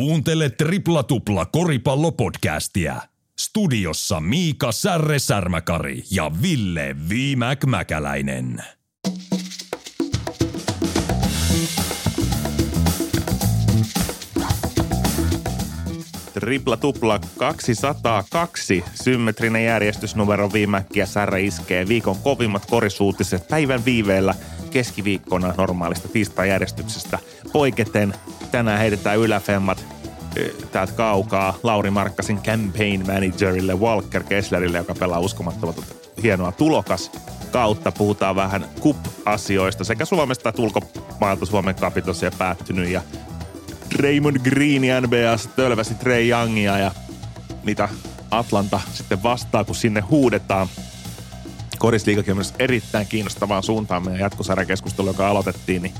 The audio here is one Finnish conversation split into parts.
Kuuntele Tripla Tupla koripallopodcastia. Studiossa Miika Särre Särmäkari ja Ville Viimäk Mäkäläinen. Tripla tupla 202. Symmetrinen järjestysnumero Viimäkki ja Särre iskee viikon kovimmat korisuutiset päivän viiveellä keskiviikkona normaalista tiistai-järjestyksestä. Poiketen tänään heitetään yläfemmat täältä kaukaa Lauri Markkasin campaign managerille Walker Kesslerille, joka pelaa uskomattoman hienoa tulokas kautta. Puhutaan vähän kup-asioista sekä Suomesta että ulkomailta Suomen kapitos ja päättynyt ja Raymond Green NBA tölväsi Trey Youngia ja mitä Atlanta sitten vastaa, kun sinne huudetaan. Korisliikakin on myös erittäin kiinnostavaan suuntaan meidän jatkosarjakeskustelu, joka aloitettiin, niin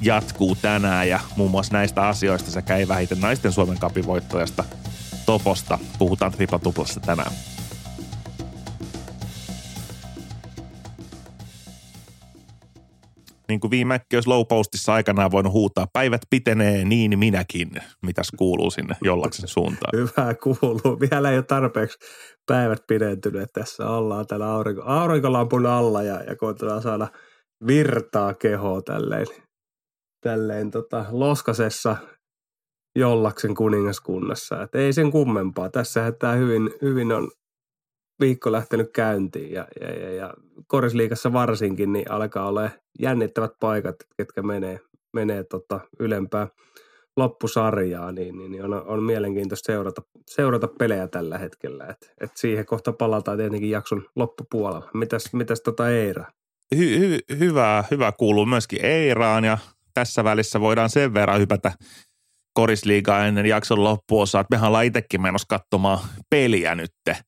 jatkuu tänään ja muun muassa näistä asioista sekä ei vähiten naisten Suomen kapin voittajasta Toposta puhutaan tripla-tuplassa tänään. niin kuin viimeksi jos low postissa aikanaan voinut huutaa, päivät pitenee niin minäkin. Mitäs kuuluu sinne jollaksen suuntaan? Hyvä kuuluu. Vielä ei ole tarpeeksi päivät pidentyneet. Tässä ollaan täällä aurinko, aurinkolampun alla ja, ja koetetaan saada virtaa kehoa tälleen, tälleen tota, loskasessa jollaksen kuningaskunnassa. Et ei sen kummempaa. Tässä tämä hyvin, hyvin on viikko lähtenyt käyntiin ja, ja, ja, ja korisliikassa varsinkin niin alkaa olla jännittävät paikat, ketkä menee, menee tota ylempää loppusarjaa, niin, niin, niin on, on mielenkiintoista seurata, seurata pelejä tällä hetkellä. Et, et siihen kohta palataan tietenkin jakson loppupuolella. Mitäs, mitäs tota Eira? Hy, hy, hyvä, hyvä kuuluu myöskin Eiraan ja tässä välissä voidaan sen verran hypätä korisliigaa ennen jakson loppuosaa, että mehän ollaan itsekin menossa katsomaan peliä nytte –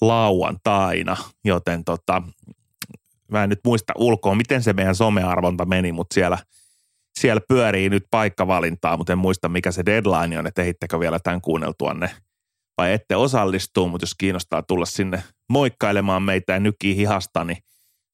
lauantaina, joten tota, mä en nyt muista ulkoa, miten se meidän somearvonta meni, mutta siellä, siellä pyörii nyt paikkavalintaa, mutta en muista mikä se deadline on, että ehittekö vielä tämän kuunneltuanne vai ette osallistuu, mutta jos kiinnostaa tulla sinne moikkailemaan meitä ja nykii hihasta, niin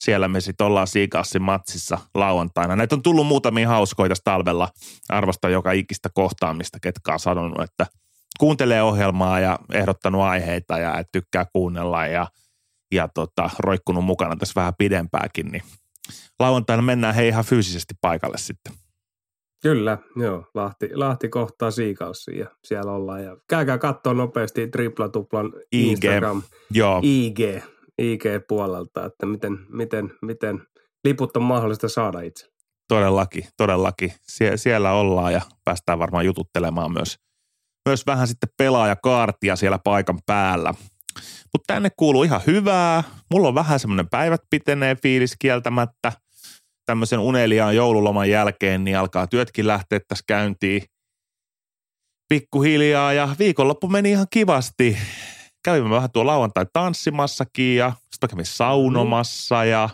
siellä me sitten ollaan Siikassin matsissa lauantaina. Näitä on tullut muutamia hauskoja tässä talvella. Arvostan joka ikistä kohtaamista, ketkä on sanonut, että – kuuntelee ohjelmaa ja ehdottanut aiheita ja et tykkää kuunnella ja, ja tota, roikkunut mukana tässä vähän pidempääkin, niin lauantaina mennään hei ihan fyysisesti paikalle sitten. Kyllä, joo. Lahti, Lahti kohtaa Siikaussin ja siellä ollaan. Ja käykää katsoa nopeasti tripla tuplan IG. Instagram, joo. IG, IG-puolelta, että miten, miten, miten liput on mahdollista saada itse. Todellakin, todellakin. Sie- siellä ollaan ja päästään varmaan jututtelemaan myös – myös vähän sitten pelaajakaartia siellä paikan päällä. Mutta tänne kuuluu ihan hyvää. Mulla on vähän semmoinen päivät pitenee fiilis kieltämättä. Tämmöisen uneliaan joululoman jälkeen niin alkaa työtkin lähteä tässä käyntiin pikkuhiljaa ja viikonloppu meni ihan kivasti. Kävimme vähän tuo lauantai tanssimassakin ja sitten kävin saunomassa ja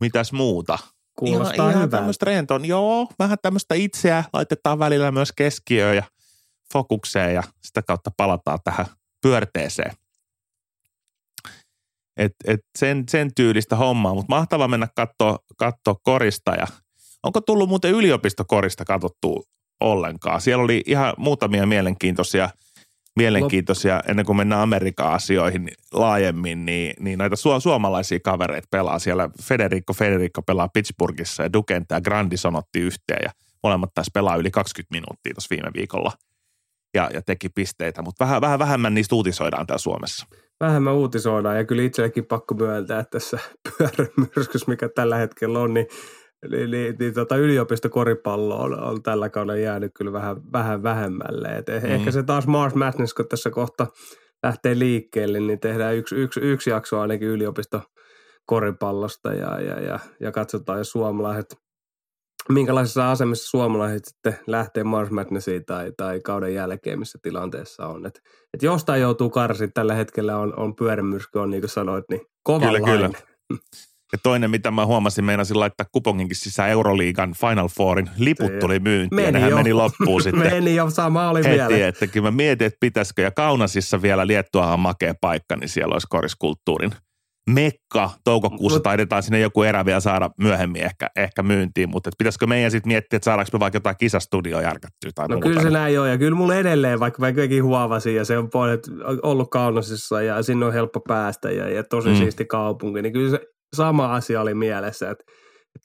mitäs muuta. Kuulostaa ihan, ihan tämmöistä rentoa. Joo, vähän tämmöistä itseä laitetaan välillä myös keskiöön ja fokukseen ja sitä kautta palataan tähän pyörteeseen. Et, et sen, sen tyylistä hommaa, mutta mahtava mennä katsoa, katsoa korista ja onko tullut muuten yliopistokorista katsottu ollenkaan? Siellä oli ihan muutamia mielenkiintoisia, mielenkiintoisia ennen kuin mennään Amerikan asioihin laajemmin, niin, niin näitä su- suomalaisia kavereita pelaa siellä. Federico Federico pelaa Pittsburghissa ja Dukenta ja Grandison otti yhteen ja molemmat taisi pelaa yli 20 minuuttia tuossa viime viikolla – ja, ja teki pisteitä, mutta vähän, vähän vähemmän niistä uutisoidaan täällä Suomessa. Vähemmän uutisoidaan ja kyllä itsellekin pakko myöntää, että tässä pyörämyrskys, mikä tällä hetkellä on, niin niin, niin, niin tota yliopistokoripallo on, on tällä kaudella jäänyt kyllä vähän, vähän vähemmälle. Et mm. Ehkä se taas Mars Madness, kun tässä kohta lähtee liikkeelle, niin tehdään yksi, yksi, yksi jakso ainakin yliopistokoripallosta ja, ja, ja, ja katsotaan, jos suomalaiset – minkälaisessa asemassa suomalaiset sitten lähtee Mars Madnessiin tai, tai kauden jälkeen, missä tilanteessa on. Et, et jostain joutuu karsit, tällä hetkellä on, on pyörämyrsky, on niin kuin sanoit, niin kova Kyllä, kyllä. Ja toinen, mitä mä huomasin, meinasin laittaa kuponginkin sisään Euroliigan Final Fourin. Liput tuli myyntiin meni ja nehän jo. meni loppuun sitten. meni jo, sama oli heti, vielä. Että kyllä mä mietin, että pitäisikö. Ja Kaunasissa vielä Liettuahan makea paikka, niin siellä olisi koriskulttuurin mekka. Toukokuussa Mut, taidetaan sinne joku erä vielä saada myöhemmin ehkä, ehkä myyntiin, mutta pitäisikö meidän sitten miettiä, että saadaanko me vaikka jotain kisastudioa järkättyä tai No muuta. kyllä se näin on ja kyllä mulla edelleen, vaikka mäkin huovasin ja se on ollut Kaunosissa ja sinne on helppo päästä ja, ja tosi mm. siisti kaupunki, niin kyllä se sama asia oli mielessä, että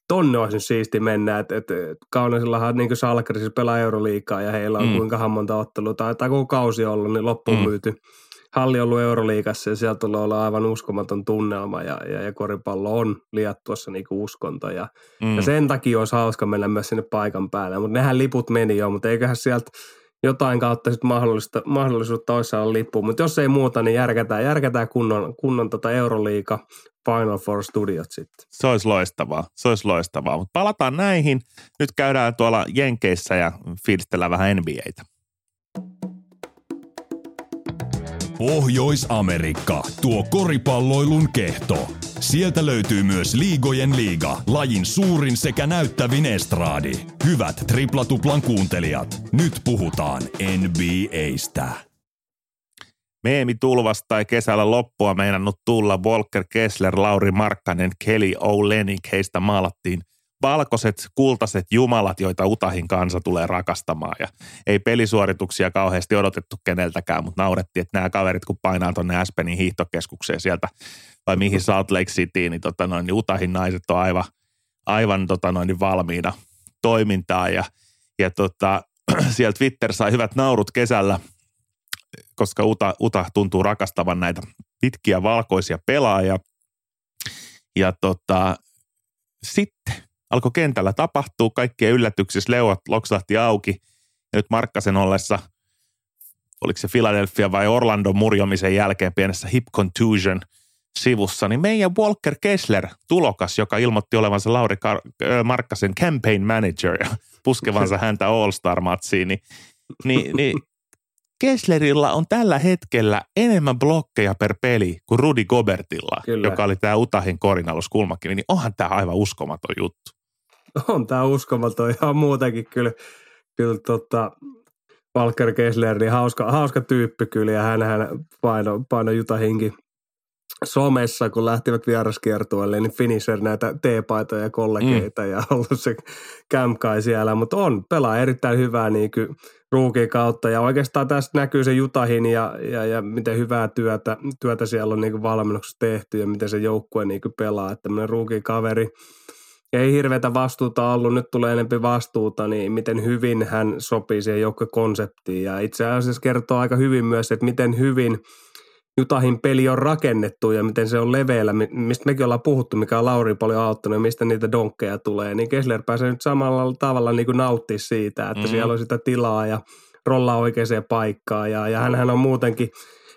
tonne olisi nyt siisti mennä, että, että Kaunasillahan niin Salkarissa pelaa Euroliikaa ja heillä on mm. kuinka monta ottelua tai, tai koko kausi ollut, niin loppuun mm. myyty. Halli on ollut Euroliikassa ja sieltä tulee olla aivan uskomaton tunnelma ja, ja, ja koripallo on liattuassa niin uskonto ja, mm. ja sen takia olisi hauska mennä myös sinne paikan päälle, mutta nehän liput meni jo, mutta eiköhän sieltä jotain kautta sitten mahdollista, mahdollisuutta olisi saada lippuun, mutta jos ei muuta, niin järkätään, järkätään kunnon, kunnon tota Euroliiga Final Four Studiot sitten. Se olisi loistavaa, se olisi loistavaa. Mutta palataan näihin. Nyt käydään tuolla Jenkeissä ja fiilistellään vähän NBAtä. Pohjois-Amerikka, tuo koripalloilun kehto. Sieltä löytyy myös Liigojen liiga, lajin suurin sekä näyttävin estraadi. Hyvät triplatuplan kuuntelijat, nyt puhutaan NBAstä. Meemi tulvasta tai kesällä loppua meinannut tulla Volker Kessler, Lauri Markkanen, Kelly O'Lenik, heistä maalattiin valkoiset, kultaiset jumalat, joita Utahin kansa tulee rakastamaan. Ja ei pelisuorituksia kauheasti odotettu keneltäkään, mutta naurettiin, että nämä kaverit, kun painaa tuonne Aspenin hiihtokeskukseen sieltä, vai mihin Salt Lake Cityin, niin, tota noin, niin Utahin naiset on aivan, aivan tota noin, niin valmiina toimintaan. Ja, ja tota, siellä Twitter sai hyvät naurut kesällä, koska Uta, Uta tuntuu rakastavan näitä pitkiä valkoisia pelaajia. Ja tota, sitten alkoi kentällä tapahtuu, kaikkien yllätyksissä leuat loksahti auki. Ja nyt Markkasen ollessa, oliko se Philadelphia vai Orlando murjomisen jälkeen pienessä hip contusion sivussa, niin meidän Walker Kessler, tulokas, joka ilmoitti olevansa Lauri Kar- Markkasen campaign manager ja puskevansa häntä All-Star-matsiin, niin, niin, niin Kesslerilla on tällä hetkellä enemmän blokkeja per peli kuin Rudi Gobertilla, Kyllä. joka oli tämä Utahin korinaloskulmakivi, niin onhan tämä aivan uskomaton juttu. on tämä uskomaton ihan muutenkin kyllä, kyllä tota, Walker Kessler, niin hauska, hauska tyyppi kyllä ja hän, hän paino, paino Jutahinkin somessa, kun lähtivät vieraskiertueelle, niin finisher näitä teepaitoja ja kollegeita mm. ja ollut se kämkai siellä, mutta on, pelaa erittäin hyvää niin kuin ruukin kautta. Ja oikeastaan tässä näkyy se Jutahin ja, ja, ja miten hyvää työtä, työtä siellä on niin valmennuksessa tehty ja miten se joukkue niin pelaa, että tämmöinen ruukin kaveri – ei hirveätä vastuuta ollut, nyt tulee enempi vastuuta, niin miten hyvin hän sopii siihen joukkokonseptiin. Ja itse asiassa kertoo aika hyvin myös, että miten hyvin Jutahin peli on rakennettu ja miten se on leveällä, mistä mekin ollaan puhuttu, mikä on Lauri paljon auttanut ja mistä niitä donkkeja tulee. Niin Kessler pääsee nyt samalla tavalla niin kuin nauttia siitä, että mm-hmm. siellä on sitä tilaa ja rollaa oikeaan paikkaan. Ja, ja hän on muutenkin,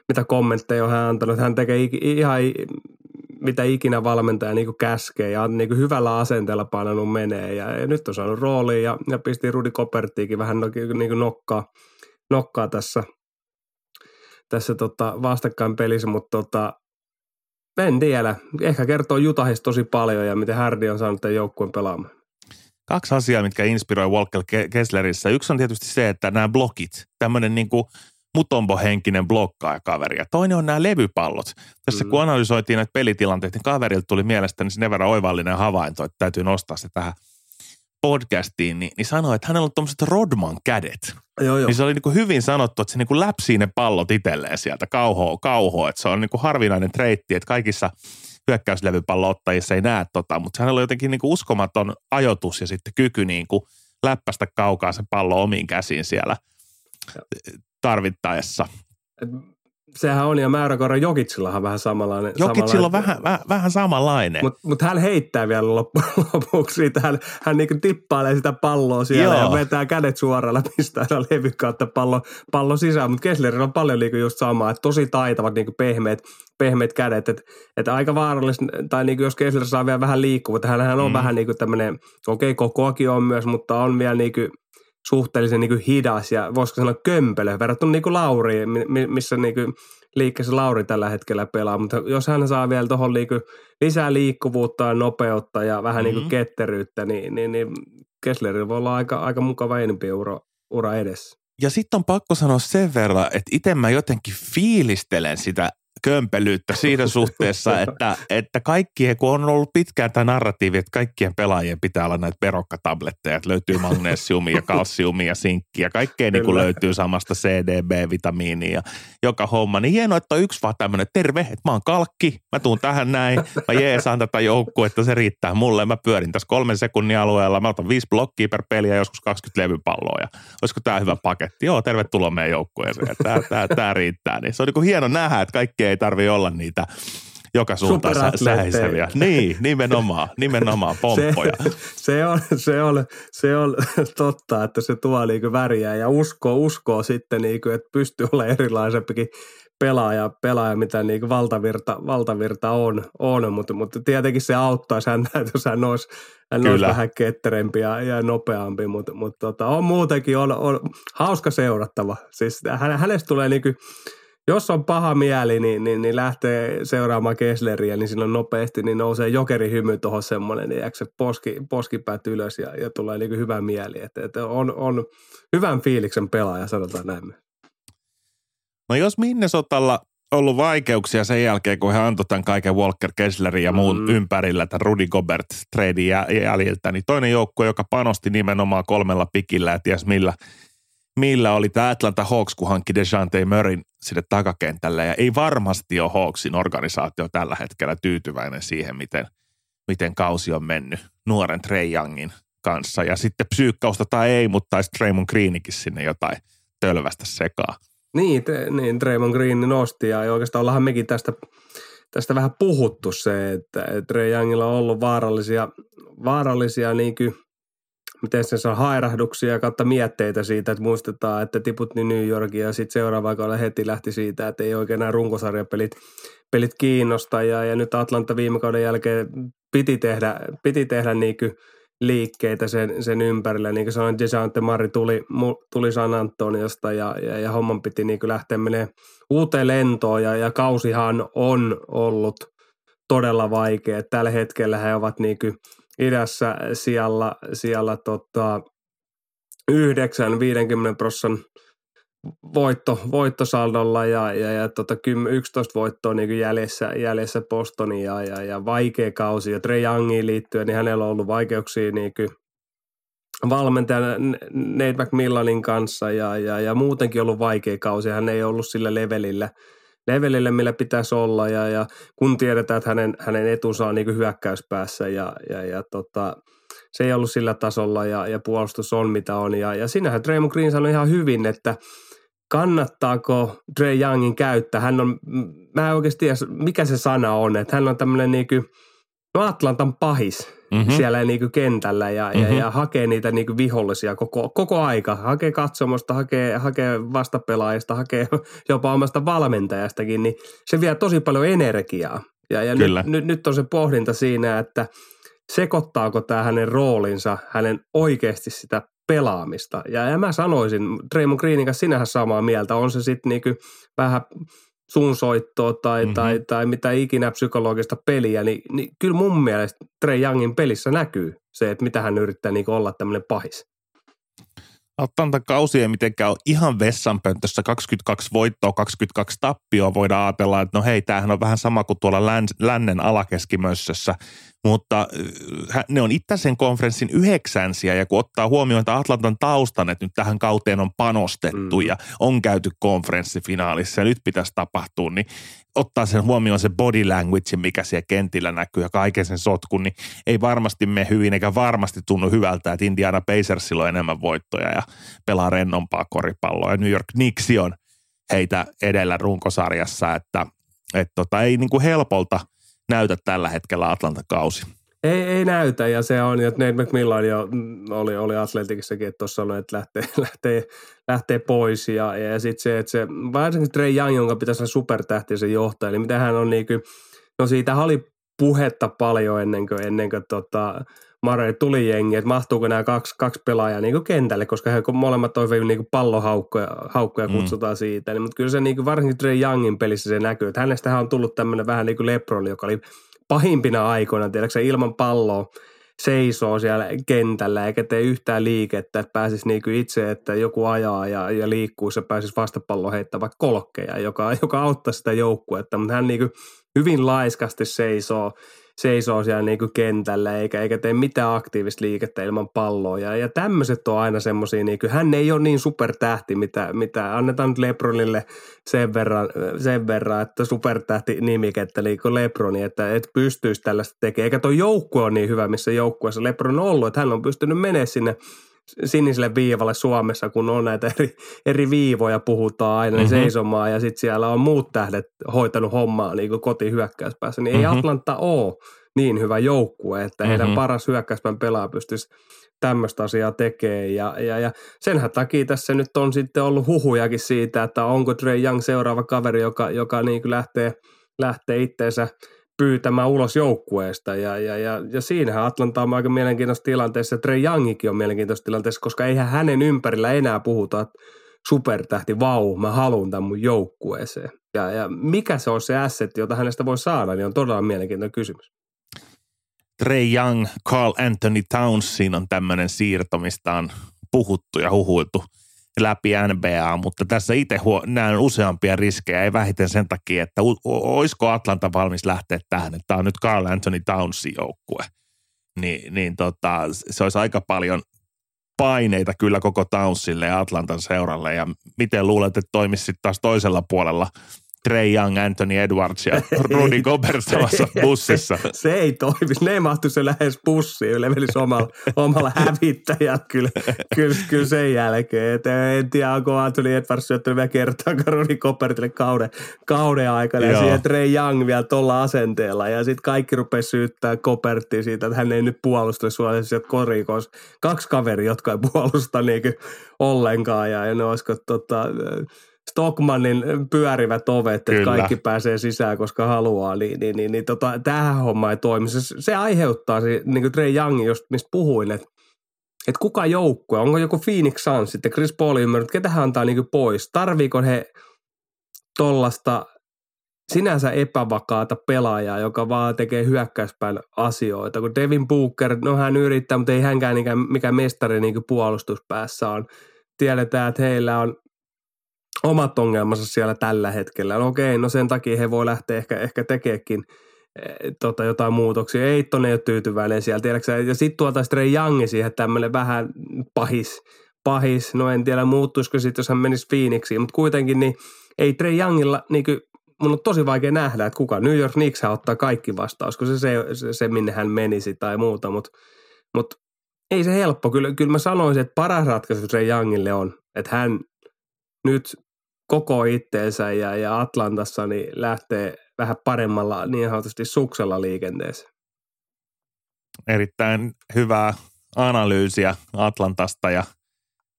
mitä kommentteja on hän antanut, hän tekee ihan mitä ikinä valmentaja niin kuin käskee ja niin kuin hyvällä asenteella painanut menee. Ja, ja nyt on saanut rooliin ja, ja pisti Rudi Kopertiikin vähän no, niin kuin nokkaa, nokkaa tässä, tässä tota vastakkain pelissä, mutta tota, en tiedä. Ehkä kertoo Jutahista tosi paljon ja miten Härdi on saanut tämän joukkueen pelaamaan. Kaksi asiaa, mitkä inspiroi Walker Kesslerissä. Yksi on tietysti se, että nämä blokit, tämmöinen niin kuin – mutombo-henkinen blokkaaja-kaveri. Ja toinen on nämä levypallot. Tässä mm. kun analysoitiin näitä pelitilanteita, niin kaverilta tuli mielestäni sen verran oivallinen havainto, että täytyy nostaa se tähän podcastiin, niin, niin sanoi, että hänellä on tuommoiset Rodman kädet. Joo, joo. Niin se oli niin hyvin sanottu, että se niin läpsii ne pallot itselleen sieltä kauhoa, kauhoa. Että se on niin harvinainen treitti, että kaikissa hyökkäyslevypalloottajissa ei näe tota, mutta hänellä on jotenkin niin uskomaton ajoitus ja sitten kyky niin kuin läppästä kaukaa se pallo omiin käsiin siellä tarvittaessa. Sehän on, ja Määräkoira Jokitsillahan vähän samanlainen. Jokitsilla on vähän, vähän, vähän samanlainen. Mutta mut hän heittää vielä loppujen lopuksi siitä. Hän, hän niinku tippailee sitä palloa siellä Joo. ja vetää kädet suoraan pistää levy kautta pallo, pallo sisään. Mutta Kesslerillä on paljon niinku just samaa, että tosi taitavat niinku pehmeät, pehmeät kädet. Että et aika vaarallista, tai niinku jos Kessler saa vielä vähän liikkuvuutta, hänhän on mm. vähän niinku tämmöinen, okei okay, kokoakin on myös, mutta on vielä niinku suhteellisen niin kuin hidas ja voisiko sanoa kömpelö verrattuna niin kuin Lauriin, missä niin kuin liikkeessä Lauri tällä hetkellä pelaa. Mutta jos hän saa vielä tuohon niin lisää liikkuvuutta ja nopeutta ja vähän mm-hmm. niin kuin ketteryyttä, niin, niin, niin Kesslerillä voi olla aika, aika mukava enempi ura, ura edessä. Ja sitten on pakko sanoa sen verran, että itse mä jotenkin fiilistelen sitä kömpelyyttä siinä suhteessa, että, että kaikkien, kun on ollut pitkään tämä narratiivi, että kaikkien pelaajien pitää olla näitä perokkatabletteja, että löytyy magnesiumia, kalsiumia, sinkkiä, kaikkea niin kuin löytyy samasta CDB-vitamiinia joka homma. Niin hienoa, että on yksi vaan tämmöinen, terve, että mä oon kalkki, mä tuun tähän näin, mä jeesaan tätä että se riittää mulle, mä pyörin tässä kolmen sekunnin alueella, mä otan viisi blokkia per peli ja joskus 20 levypalloa ja olisiko tämä hyvä paketti? Joo, tervetuloa meidän joukkueeseen, tämä, tämä, tämä riittää. Niin se on niin kuin hieno nähdä, että kaikki ei tarvi olla niitä joka suuntaan sähäiseviä. Niin, nimenomaan, nimenomaan pomppoja. Se, se, on, se, on, se on totta, että se tuo niinku väriä ja uskoo, uskoo sitten, niinku, että pystyy olemaan erilaisempikin pelaaja, pelaaja mitä niinku valtavirta, valtavirta on, on mutta, mutta tietenkin se auttaisi hän, jos hän olisi, hän olisi vähän ketterempi ja, ja nopeampi, mutta, mutta tota, on muutenkin on, on hauska seurattava. Siis hänestä tulee niinku, jos on paha mieli, niin, niin, niin lähtee seuraamaan Kessleriä, niin silloin nopeasti niin nousee jokerihymy tuohon semmoinen, niin se poski, poskipäät ylös ja, ja tulee niin hyvä mieli. Että, että on, on hyvän fiiliksen pelaaja, sanotaan näin. No jos Minnesotalla ollut vaikeuksia sen jälkeen, kun he antoi tämän kaiken Walker Kesslerin ja muun mm. ympärillä tämän Rudy Gobert treidin jäljiltä, niin toinen joukkue, joka panosti nimenomaan kolmella pikillä ja ties millä – millä oli tämä Atlanta Hawks, kun hankki Dejante Murrayn sinne takakentälle. Ja ei varmasti ole Hawksin organisaatio tällä hetkellä tyytyväinen siihen, miten, miten kausi on mennyt nuoren Trey Youngin kanssa. Ja sitten psyykkausta tai ei, mutta taisi Draymond Greenikin sinne jotain tölvästä sekaa. Niin, te, niin Draymond Green nosti ja oikeastaan ollaanhan mekin tästä, tästä vähän puhuttu se, että Trey Youngilla on ollut vaarallisia, vaarallisia niin kuin – miten se saa hairahduksia kautta mietteitä siitä, että muistetaan, että tiput niin New Yorkia ja sitten seuraava kaudella heti lähti siitä, että ei oikein nämä runkosarjapelit pelit kiinnosta ja, ja nyt Atlanta viime kauden jälkeen piti tehdä, piti tehdä niin liikkeitä sen, sen ympärillä. Niin kuin sanoin, Desante Mari tuli, tuli San Antoniosta ja, ja, ja homman piti niin lähteä menee uuteen lentoon ja, ja kausihan on ollut todella vaikea. Tällä hetkellä he ovat niin idässä siellä, siellä tota, 9 50 prosentin voitto, voittosaldolla ja, ja, ja tota 10, 11 voittoa niin jäljessä, jäljessä Bostonia ja, ja, ja vaikea kausi. Ja Trey Youngiin liittyen, niin hänellä on ollut vaikeuksia niin valmentajan Nate McMillanin kanssa ja, ja, ja muutenkin ollut vaikea kausi. Hän ei ollut sillä levelillä – levelille, millä pitäisi olla ja, ja kun tiedetään, että hänen, hänen etunsa on niin hyökkäyspäässä ja, ja, ja tota, se ei ollut sillä tasolla ja, ja puolustus on mitä on. Ja, ja sinähän Draymond Green sanoi ihan hyvin, että kannattaako Dre Youngin käyttää. Hän on, mä en oikeasti tiedä, mikä se sana on, että hän on tämmöinen niin kuin, no Atlantan pahis mm-hmm. siellä niin kuin kentällä ja, mm-hmm. ja, ja hakee niitä niin kuin vihollisia koko, koko aika. Hakee katsomosta, hakee, hakee vastapelaajista, hakee jopa omasta valmentajastakin, niin se vie tosi paljon energiaa. Ja, ja nyt, nyt, nyt on se pohdinta siinä, että sekoittaako tämä hänen roolinsa, hänen oikeasti sitä pelaamista. Ja, ja mä sanoisin, Draymond Greenin kanssa sinähän samaa mieltä, on se sitten niinku vähän sun soittoa tai, mm-hmm. tai, tai mitä ikinä psykologista peliä, niin, niin kyllä mun mielestä Trey Youngin pelissä näkyy se, että mitä hän yrittää niin olla tämmöinen pahis. Atlanta kausi ei mitenkään ole ihan vessanpöntössä 22 voittoa, 22 tappioa. Voidaan ajatella, että no hei, tämähän on vähän sama kuin tuolla lännen alakeskimössössä mutta äh, ne on itäisen konferenssin yhdeksänsiä ja kun ottaa huomioon, että Atlantan taustan, että nyt tähän kauteen on panostettu mm. ja on käyty konferenssifinaalissa ja nyt pitäisi tapahtua, niin ottaa sen huomioon se body language, mikä siellä kentillä näkyy ja kaiken sen sotkun, niin ei varmasti me hyvin eikä varmasti tunnu hyvältä, että Indiana Pacersilla on enemmän voittoja ja pelaa rennompaa koripalloa ja New York Knicks on heitä edellä runkosarjassa, että et tota, ei niin kuin helpolta – näytä tällä hetkellä Atlanta-kausi. Ei, ei näytä ja se on, että Nate McMillan jo oli, oli Atletikissakin, että tuossa sanoi, että lähtee, lähtee, lähtee pois ja, ja sitten se, että se, varsinkin Trey Young, jonka pitäisi olla supertähti se johtaja, niin mitä hän on niin kuin, no siitä oli puhetta paljon ennen kuin, ennen kuin tota, Mare tuli jengi, että mahtuuko nämä kaksi, kaksi pelaajaa niin kentälle, koska he molemmat toivat niin pallohaukkoja haukkoja mm. kutsutaan mm. siitä. Niin, mutta kyllä se niin kuin, varsinkin Trey Youngin pelissä se näkyy, että hänestä on tullut tämmöinen vähän niin kuin Lebron, joka oli pahimpina aikoina, tiedätkö ilman palloa seisoo siellä kentällä eikä tee yhtään liikettä, että pääsisi niin kuin itse, että joku ajaa ja, ja liikkuu, se pääsisi vastapallo heittämään vaikka kolkkeja, joka, joka auttaa sitä joukkuetta, mutta hän niin kuin hyvin laiskasti seisoo seisoo siellä niin kuin kentällä eikä, eikä tee mitään aktiivista liikettä ilman palloa. Ja, ja tämmöiset on aina semmoisia, niin hän ei ole niin supertähti, mitä, mitä annetaan nyt Lebronille sen verran, sen verran että supertähti nimikettä niin kuin Lebroni, että et pystyisi tällaista tekemään. Eikä tuo joukkue ole niin hyvä, missä joukkueessa Lebron on ollut, että hän on pystynyt menemään sinne siniselle viivalle Suomessa, kun on näitä eri, eri viivoja, puhutaan aina mm-hmm. seisomaan ja sitten siellä on muut tähdet hoitanut hommaa niin kuin kotihyökkäyspäässä, niin mm-hmm. ei Atlanta ole niin hyvä joukkue, että mm-hmm. heidän paras hyökkäyspään pelaaja pystyisi tämmöistä asiaa tekee. Ja, ja, ja senhän takia tässä nyt on sitten ollut huhujakin siitä, että onko Trey Young seuraava kaveri, joka, joka niin kuin lähtee, lähtee itteensä – pyytämään ulos joukkueesta. Ja, ja, ja, ja siinähän Atlanta on aika mielenkiintoisessa tilanteessa, ja Trey Youngikin on mielenkiintoisessa tilanteessa, koska eihän hänen ympärillä enää puhuta, supertähti, vau, mä haluan tämän mun joukkueeseen. Ja, ja mikä se on se asset, jota hänestä voi saada, niin on todella mielenkiintoinen kysymys. Trey Young, Carl Anthony Townsin on tämmöinen siirto, mistä on puhuttu ja huhuiltu – läpi NBA, mutta tässä itse huo, näen useampia riskejä, ei vähiten sen takia, että olisiko Atlanta valmis lähteä tähän, että tämä on nyt Carl Anthony Townsin joukkue. Ni, niin tota, se olisi aika paljon paineita kyllä koko Townsille ja Atlantan seuralle ja miten luulet, että toimisi sitten taas toisella puolella – Trey Young, Anthony Edwards ja Rudy Gobert samassa bussissa. Se ei toimi. Ne mahtu se lähes bussiin. Yle menisi omalla, omalla hävittäjällä kyllä, kyllä, kyllä, sen jälkeen. Et en tiedä, onko Anthony Edwards syöttänyt vielä kertaa Rudy Gobertille kauden, kauden aikana. Ja siihen Trey Young vielä tuolla asenteella. Ja sitten kaikki rupesi syyttää Gobertia siitä, että hän ei nyt puolustele suoraan sieltä koriin, kaksi kaveria, jotka ei puolusta niin ollenkaan. Ja, ja ne olisiko tota, Stockmannin pyörivät ovet, että Kyllä. kaikki pääsee sisään, koska haluaa, niin, niin, niin, niin tota, tähän homma ei toimi. Se, se aiheuttaa, se, niin kuin Trey Young, just mistä puhuin, että että kuka joukkue, onko joku Phoenix Suns sitten, Chris Paul ymmärrät, ketä hän antaa niin pois, tarviiko he tollasta sinänsä epävakaata pelaajaa, joka vaan tekee hyökkäyspäin asioita, kun Devin Booker, no hän yrittää, mutta ei hänkään mikä mestari niin puolustuspäässä on. Tiedetään, että heillä on omat ongelmansa siellä tällä hetkellä. No okei, no sen takia he voi lähteä ehkä, ehkä tekeekin eh, tota, jotain muutoksia. Ei ei ole tyytyväinen siellä, tiedätkö? Ja sitten tuolta Trey Youngi siihen tämmöinen vähän pahis, pahis. No en tiedä muuttuisiko sitten, jos hän menisi Phoenixiin, mutta kuitenkin niin ei Trey Youngilla niin kuin, mun on tosi vaikea nähdä, että kuka New York Knicks ottaa kaikki vastaan, koska se, se, se, se minne hän menisi tai muuta, mutta mut, ei se helppo. Kyllä, kyllä mä sanoisin, että paras ratkaisu Trey Youngille on, että hän nyt koko itteensä ja, ja Atlantassa niin lähtee vähän paremmalla niin sanotusti suksella liikenteeseen. Erittäin hyvää analyysiä Atlantasta ja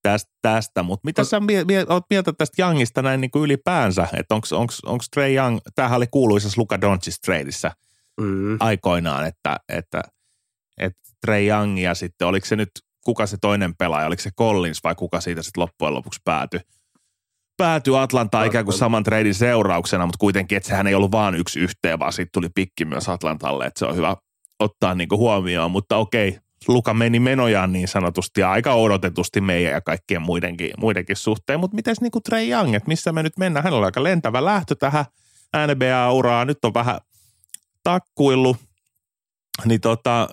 tästä, tästä. mutta mitä sä oot mieltä tästä Youngista näin niin kuin ylipäänsä, että onko Trey Young, tämähän oli kuuluisessa Luka Doncic tradeissa mm. aikoinaan, että, että, että Trey Young ja sitten oliko se nyt, kuka se toinen pelaaja, oliko se Collins vai kuka siitä sitten loppujen lopuksi päätyi päätyi Atlantaan ikään kuin saman treidin seurauksena, mutta kuitenkin, että sehän ei ollut vaan yksi yhteen, vaan siitä tuli pikki myös Atlantalle, että se on hyvä ottaa niin kuin huomioon, mutta okei, Luka meni menojaan niin sanotusti ja aika odotetusti meidän ja kaikkien muidenkin, muidenkin suhteen, mutta miten niin kuin Trey Young, että missä me nyt mennään? Hänellä on aika lentävä lähtö tähän NBA-uraa, nyt on vähän takkuillut, niin tota,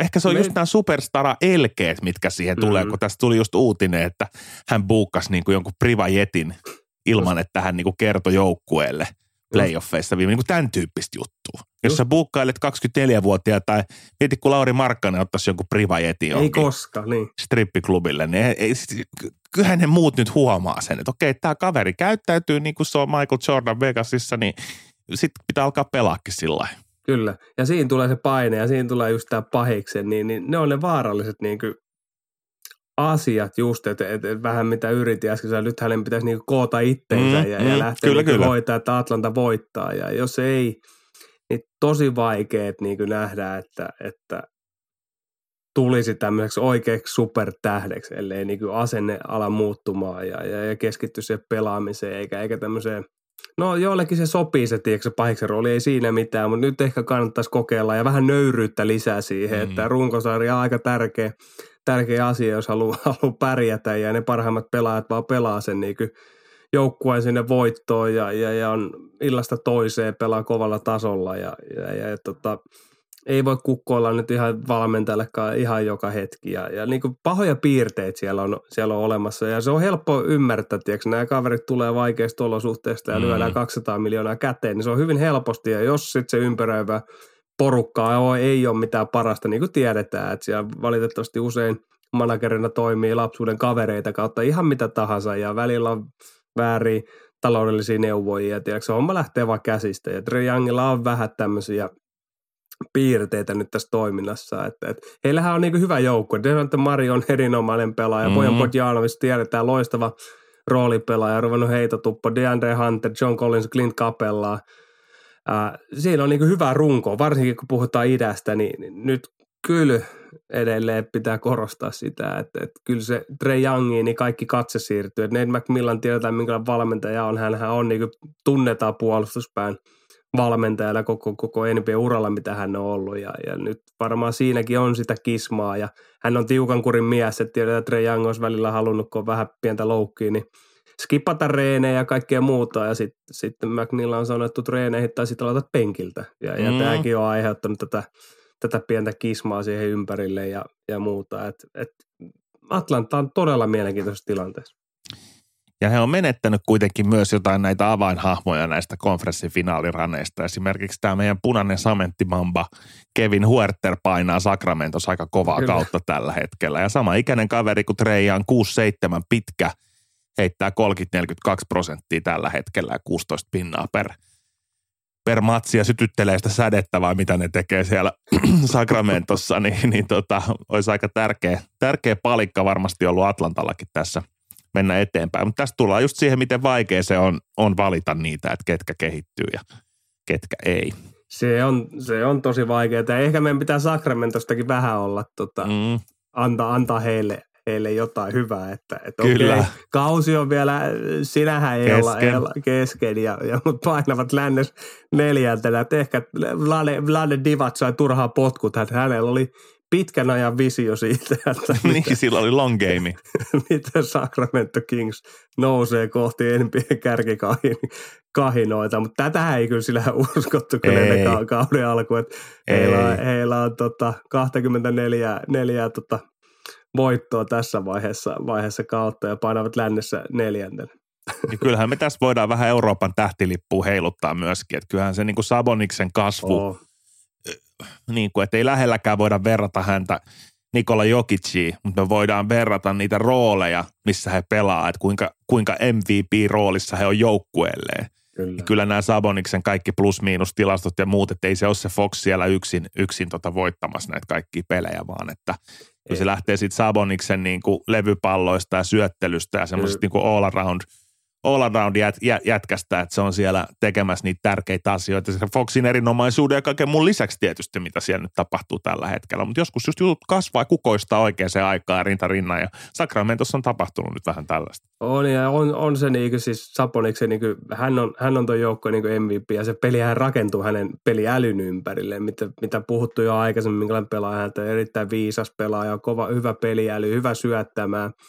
ehkä se on Me... just nämä superstara-elkeet, mitkä siihen tulee, mm-hmm. kun tästä tuli just uutinen, että hän buukkasi niin kuin jonkun privajetin ilman, että hän niin kuin kertoi joukkueelle playoffeissa viime, niin kuin tämän tyyppistä juttua. Jos sä buukkailet 24-vuotiaita tai mieti, kun Lauri Markkanen ottaisi jonkun privajetin Ei koska, niin. strippiklubille, niin ei, ei, kyllähän ne muut nyt huomaa sen, että okei, tämä kaveri käyttäytyy niin kuin se on Michael Jordan Vegasissa, niin sitten pitää alkaa pelaakin sillä lailla. Kyllä, ja siinä tulee se paine ja siinä tulee just tämä pahiksen, niin, niin ne on ne vaaralliset niin kuin asiat just, että et, et vähän mitä yritin äsken nyt hänen pitäisi niin koota itteensä mm, ja, mm, ja lähteä kyllä, niin kyllä. hoitaa, että Atlanta voittaa. Ja jos ei, niin tosi vaikeet niin nähdä, että, että tulisi tämmöiseksi oikeaksi supertähdeksi, ellei niin asenne ala muuttumaan ja, ja, ja keskitty siihen pelaamiseen eikä, eikä tämmöiseen – No joillekin se sopii se, tiedätkö, se pahiksen rooli, ei siinä mitään, mutta nyt ehkä kannattaisi kokeilla ja vähän nöyryyttä lisää siihen, mm. että runkosarja on aika tärkeä, tärkeä asia, jos haluaa, haluaa pärjätä ja ne parhaimmat pelaajat vaan pelaa sen niin joukkueen sinne voittoon ja, ja, ja on illasta toiseen pelaa kovalla tasolla ja, ja, ja, ja tota, ei voi kukkoilla nyt ihan valmentajallekaan ihan joka hetki. Ja, ja niin kuin pahoja piirteitä siellä on, siellä on olemassa. Ja se on helppo ymmärtää, että nämä kaverit tulee vaikeista olosuhteista ja mm. lyödään 200 miljoonaa käteen, niin se on hyvin helposti. Ja jos sitten se ympäröivä porukkaa ei ole mitään parasta, niin kuin tiedetään, että siellä valitettavasti usein managerina toimii lapsuuden kavereita kautta ihan mitä tahansa ja välillä on väärin taloudellisia neuvojia. Tiedätkö, se homma lähtee vaan käsistä ja Trey Youngilla on vähän tämmöisiä piirteitä nyt tässä toiminnassa. Että, että heillähän on niin hyvä joukko. Devante Mari on erinomainen pelaaja. Mm-hmm. Bojan Podjanovic tiedetään loistava roolipelaaja. Ruvennut heitotuppo. DeAndre Hunter, John Collins, Clint Capella. Äh, siinä on niin hyvä runko, varsinkin kun puhutaan idästä, niin, niin nyt kyllä edelleen pitää korostaa sitä, että, että kyllä se Trey Youngiin niin kaikki katse siirtyy. Että Nate McMillan tiedetään, minkälainen valmentaja on. Hänhän on niin tunnetaan puolustuspään – valmentajalla koko, koko NBA-uralla, mitä hän on ollut. Ja, ja nyt varmaan siinäkin on sitä kismaa. Ja hän on tiukan kurin mies, että tiedetään, että Trey Young olisi välillä halunnut, kun on vähän pientä loukkiin, niin skipata reenejä ja kaikkea muuta. Ja sitten sit McNeil on sanottu treeneihin tai sitten aloitat penkiltä. Ja, mm. ja tämäkin on aiheuttanut tätä, tätä pientä kismaa siihen ympärille ja, ja muuta. Et, et Atlanta on todella mielenkiintoisessa tilanteessa. Ja he on menettänyt kuitenkin myös jotain näitä avainhahmoja näistä konferenssifinaaliraneista. Esimerkiksi tämä meidän punainen samenttimamba Kevin Huerter painaa Sacramentossa aika kovaa Kyllä. kautta tällä hetkellä. Ja sama ikäinen kaveri kuin Treijaan 6-7 pitkä, heittää 30-42 prosenttia tällä hetkellä ja 16 pinnaa per, per matsi ja sytyttelee sitä sädettä vai mitä ne tekee siellä Sacramentossa, niin, niin tota, olisi aika tärkeä, tärkeä palikka varmasti ollut Atlantallakin tässä – mennä eteenpäin. Mutta tässä tullaan just siihen, miten vaikea se on, on valita niitä, että ketkä kehittyy ja ketkä ei. Se on, se on tosi vaikeaa. Ehkä meidän pitää Sacramentostakin vähän olla, tota, mm. antaa, antaa heille, heille jotain hyvää. Että, että Kyllä. Okay, kausi on vielä, sinähän ei kesken. olla, ei olla kesken ja, ja painavat lännes neljältä. Että ehkä Vlade, Vlade Divat sai turhaa potkut. Hänellä oli pitkän ajan visio siitä, että niin, miten, sillä oli long game. miten Sacramento Kings nousee kohti NBA kärkikahinoita, mutta tätä ei kyllä sillä uskottu kyllä ei. kauden alku, että heillä, on, heillä on tota 24 neljä, tota voittoa tässä vaiheessa, vaiheessa kautta ja painavat lännessä neljänten. Niin kyllähän me tässä voidaan vähän Euroopan tähtilippua heiluttaa myöskin, että kyllähän se niin kuin Saboniksen kasvu oh niin kuin, että ei lähelläkään voida verrata häntä Nikola Jokiciin, mutta me voidaan verrata niitä rooleja, missä he pelaa, että kuinka, kuinka MVP-roolissa he on joukkueelleen. Kyllä. kyllä nämä Saboniksen kaikki plus-miinus-tilastot ja muut, että ei se ole se Fox siellä yksin, yksin tota voittamassa näitä kaikkia pelejä, vaan että kun se lähtee sitten Saboniksen niin kuin levypalloista ja syöttelystä ja semmoisesta niin all around – all around jät, jät, jätkästä, että se on siellä tekemässä niitä tärkeitä asioita. Se Foxin erinomaisuuden ja kaiken mun lisäksi tietysti, mitä siellä nyt tapahtuu tällä hetkellä. Mutta joskus just jutut kasvaa ja kukoistaa oikeaan aikaan rinta rinnan ja Sacramentossa on tapahtunut nyt vähän tällaista. On ja on, on se niin siis Saponiksen, niin kuin, hän on, hän on tuon joukkojen niin MVP ja se pelihän rakentuu hänen peliälyn ympärille, mitä, mitä puhuttu jo aikaisemmin, minkälainen pelaaja häntä, erittäin viisas pelaaja, kova, hyvä peliäly, hyvä syöttämään –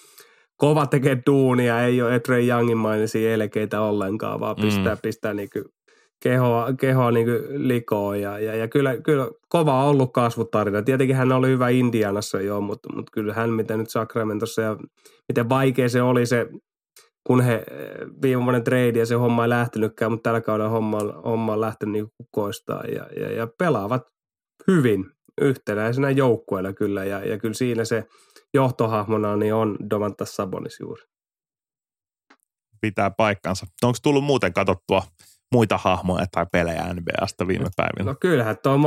kova tekee duunia, ei ole Trey Youngin mainisia elkeitä ollenkaan, vaan pistää, mm. pistää niinku kehoa, kehoa niinku likoon. Ja, ja, ja kyllä, kyllä, kova on ollut kasvutarina. Tietenkin hän oli hyvä Indianassa jo, mutta, mutta kyllä hän, mitä nyt Sacramentossa ja miten vaikea se oli se, kun he viime vuoden trade ja se homma ei lähtenytkään, mutta tällä kaudella homma, homma on lähtenyt niin kukoistaa ja, ja, ja pelaavat hyvin yhtenäisenä joukkueella kyllä ja, ja kyllä siinä se – johtohahmona niin on Domantas Sabonis juuri. Pitää paikkansa. Onko tullut muuten katsottua muita hahmoja tai pelejä NBAsta viime päivinä? No kyllähän tuo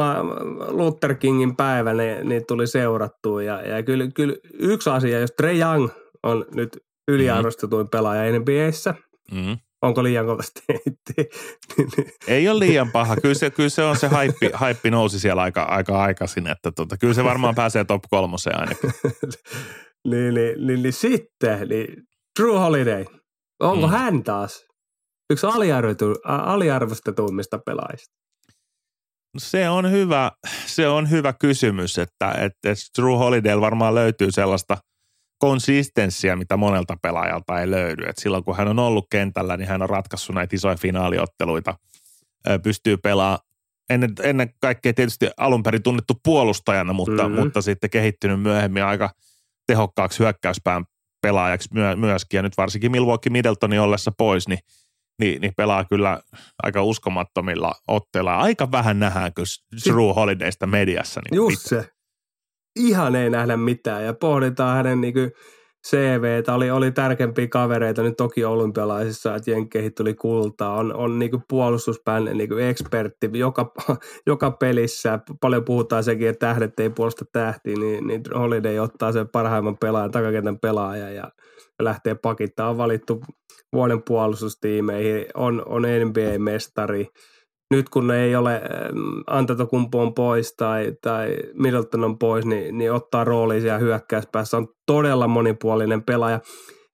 Luther Kingin päivä niin, niin tuli seurattua ja, ja kyllä, kyllä yksi asia, jos Trey Young on nyt yliarvostetuin mm-hmm. pelaaja NBAssä, mm-hmm. Onko liian kovasti Ei ole liian paha. Kyllä se, kyllä se on se haippi, haippi nousi siellä aika, aika aikaisin, että tota, kyllä se varmaan pääsee top kolmoseen ainakin. niin, niin, niin, niin, sitten, niin Drew Holiday, onko mm. hän taas yksi aliarvostetuimmista pelaajista? No se on hyvä, se on hyvä kysymys, että, että Drew Holiday varmaan löytyy sellaista konsistenssia, mitä monelta pelaajalta ei löydy. Et silloin kun hän on ollut kentällä, niin hän on ratkaissut näitä isoja finaaliotteluita, pystyy pelaamaan ennen, ennen kaikkea tietysti alun perin tunnettu puolustajana, mutta, mm-hmm. mutta sitten kehittynyt myöhemmin aika tehokkaaksi hyökkäyspään pelaajaksi myö, myöskin. Ja nyt varsinkin Milwaukee Middletonin ollessa pois, niin, niin, niin pelaa kyllä aika uskomattomilla otteilla. Aika vähän nähdään kyllä Drew Holidaysta mediassa. Niin Just se. Ihan ei nähdä mitään. Ja pohditaan hänen niin kuin – CV, oli, oli tärkeämpiä kavereita nyt toki olympialaisissa, että Jenkkeihin tuli kultaa, on, on niin puolustuspään niin ekspertti joka, joka pelissä, paljon puhutaan sekin, että tähdet ei puolusta tähtiä, niin, niin Holiday ottaa sen parhaimman pelaajan, takakentän pelaajan ja lähtee pakittaa, on valittu vuoden puolustustiimeihin, on, on NBA-mestari, nyt kun ne ei ole, ähm, Antetokumpu on pois tai, tai Middleton on pois, niin, niin ottaa roolia siellä hyökkäyspäässä. On todella monipuolinen pelaaja.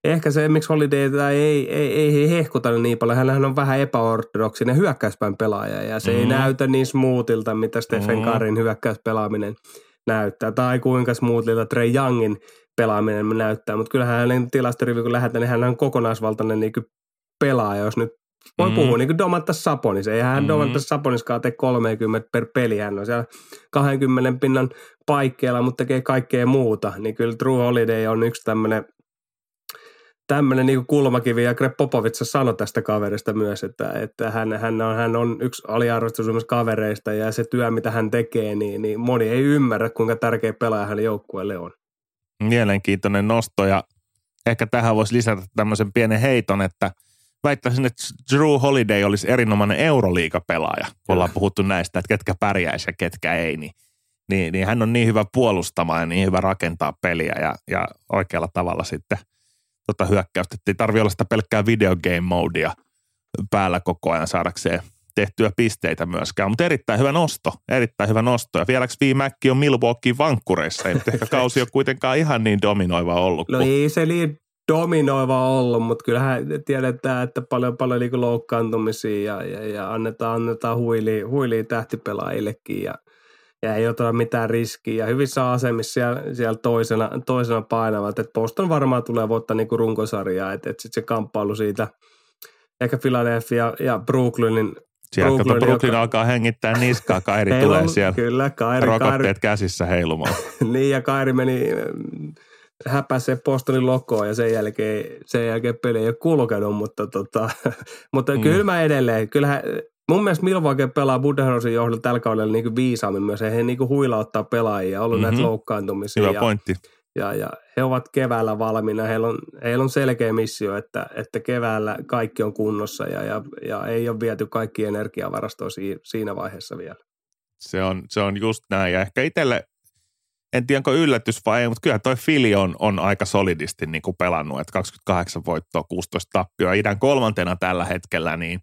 Ehkä se, miksi Holiday ei, ei, ei, ei hehkuta niin paljon, hän on vähän epäortodoksinen hyökkäyspään pelaaja ja se mm. ei näytä niin smoothilta, mitä Stephen mm. Karin hyökkäyspelaaminen näyttää. Tai kuinka smoothilta Trey Youngin pelaaminen näyttää, mutta kyllähän hänen tilastorivi, kun lähdetään, niin hän on kokonaisvaltainen niin pelaaja, jos nyt voi mm. puhua niin kuin Domantas Sabonis. Eihän mm. Domantas Saboniskaan tee 30 per peli. Hän on siellä 20 pinnan paikkeilla, mutta tekee kaikkea muuta. Niin kyllä Drew Holiday on yksi tämmöinen tämmöinen niin kulmakivi, ja Greg Popovits sanoi tästä kaverista myös, että, että hän, hän, on, hän on yksi aliarvostusummista kavereista, ja se työ, mitä hän tekee, niin, niin moni ei ymmärrä, kuinka tärkeä pelaaja hän joukkueelle on. Mielenkiintoinen nosto, ja ehkä tähän voisi lisätä tämmöisen pienen heiton, että – väittäisin, että Drew Holiday olisi erinomainen euroliigapelaaja, kun ollaan puhuttu näistä, että ketkä pärjäisi ja ketkä ei, niin, niin, niin hän on niin hyvä puolustamaan ja niin hyvä rakentaa peliä ja, ja oikealla tavalla sitten tota hyökkäystä. Ei tarvitse olla sitä pelkkää videogame modea päällä koko ajan saadakseen tehtyä pisteitä myöskään, mutta erittäin hyvä nosto, erittäin hyvä nosto. Ja vieläks viimäkki on Milwaukee vankkureissa, ei ehkä kausi ole kuitenkaan ihan niin dominoiva ollut. No ei se niin dominoiva ollut, mutta kyllähän tiedetään, että paljon paljon niin loukkaantumisia ja, ja, ja annetaan, annetaan huilia, huilia tähtipelaajillekin ja, ja ei ota mitään riskiä. Ja hyvissä asemissa siellä, siellä toisena, toisena painavat, että Boston varmaan tulee voittaa niin runkosarjaa, että, että sitten se kamppailu siitä ehkä Philadelphia ja Brooklynin siellä Brooklyn, kato, Brooklyn joka... alkaa hengittää niskaa, Kairi tulee siellä. Kyllä, Kairi. Rokotteet Kairi. käsissä heilumaan. niin, ja Kairi meni häpäisee Bostonin lokoon ja sen jälkeen, sen jälkeen peli ei ole kulkenut, mutta, tota, mutta mm. kyllä mä edelleen, kyllähän mun mielestä Milwaukee pelaa Budenhorsin johdolla tällä kaudella niin viisaammin myös. He niin huilauttaa pelaajia, ollut mm-hmm. näitä loukkaantumisia. Hyvä ja, pointti. Ja, ja he ovat keväällä valmiina. Heillä on, heillä on selkeä missio, että, että keväällä kaikki on kunnossa ja, ja, ja ei ole viety kaikki energiavarastoa siinä vaiheessa vielä. Se on, se on just näin. Ja ehkä itselle en tiedä onko yllätys vai ei, mutta kyllä toi Fili on, on aika solidisti niin kuin pelannut, että 28 voittoa, 16 tappioa, idän kolmantena tällä hetkellä, niin,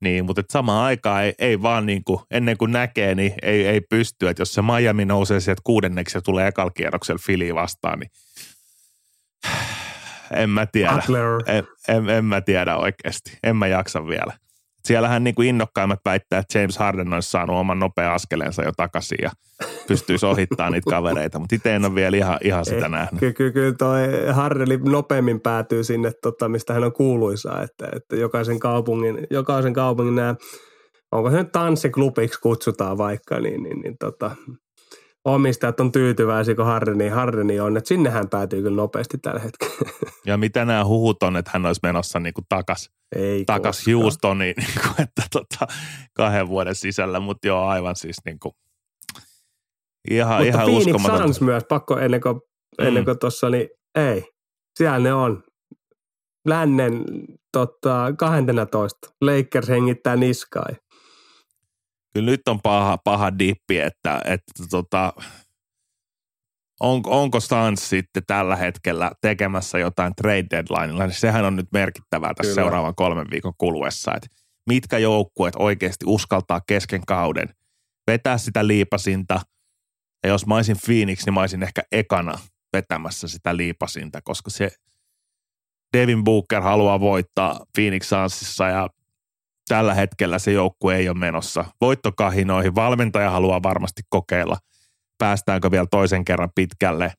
niin mutta samaan aikaan ei, ei vaan niin kuin, ennen kuin näkee, niin ei, ei pysty, että jos se Miami nousee sieltä kuudenneksi ja tulee ekalla kierroksella Fili vastaan, niin en mä tiedä. En, en, en mä tiedä oikeasti. En mä jaksa vielä siellähän niin kuin innokkaimmat väittää, että James Harden olisi saanut oman nopea askelensa jo takaisin ja pystyisi ohittamaan niitä kavereita, mutta itse en ole vielä ihan, ihan sitä eh, nähnyt. Kyllä, kyllä, kyllä toi Hardeni nopeammin päätyy sinne, tota, mistä hän on kuuluisa, että, että jokaisen kaupungin, jokaisen kaupungin nämä, onko se nyt tanssiklubiksi kutsutaan vaikka, niin, niin, niin tota, omistajat on tyytyväisiä, kun Hardeni, Hardeni on, että sinne hän päätyy kyllä nopeasti tällä hetkellä. Ja mitä nämä huhut on, että hän olisi menossa niin kuin takas, Ei takas Houstoniin, niin kuin, että tota, kahden vuoden sisällä, mutta joo, aivan siis niin kuin, ihan, mutta ihan Phoenix uskomaton. Suns myös, pakko ennen kuin, mm. ennen kuin tuossa, niin ei, siellä ne on. Lännen tota, 12. Lakers hengittää niskaa kyllä nyt on paha, paha dippi, että, että tota, on, onko Stans sitten tällä hetkellä tekemässä jotain trade deadlineilla, niin sehän on nyt merkittävää tässä Kyllä. seuraavan kolmen viikon kuluessa, että mitkä joukkueet oikeasti uskaltaa kesken kauden vetää sitä liipasinta, ja jos mä olisin Phoenix, niin mä olisin ehkä ekana vetämässä sitä liipasinta, koska se Devin Booker haluaa voittaa Phoenix Sunsissa ja tällä hetkellä se joukkue ei ole menossa voittokahinoihin. Valmentaja haluaa varmasti kokeilla, päästäänkö vielä toisen kerran pitkälle.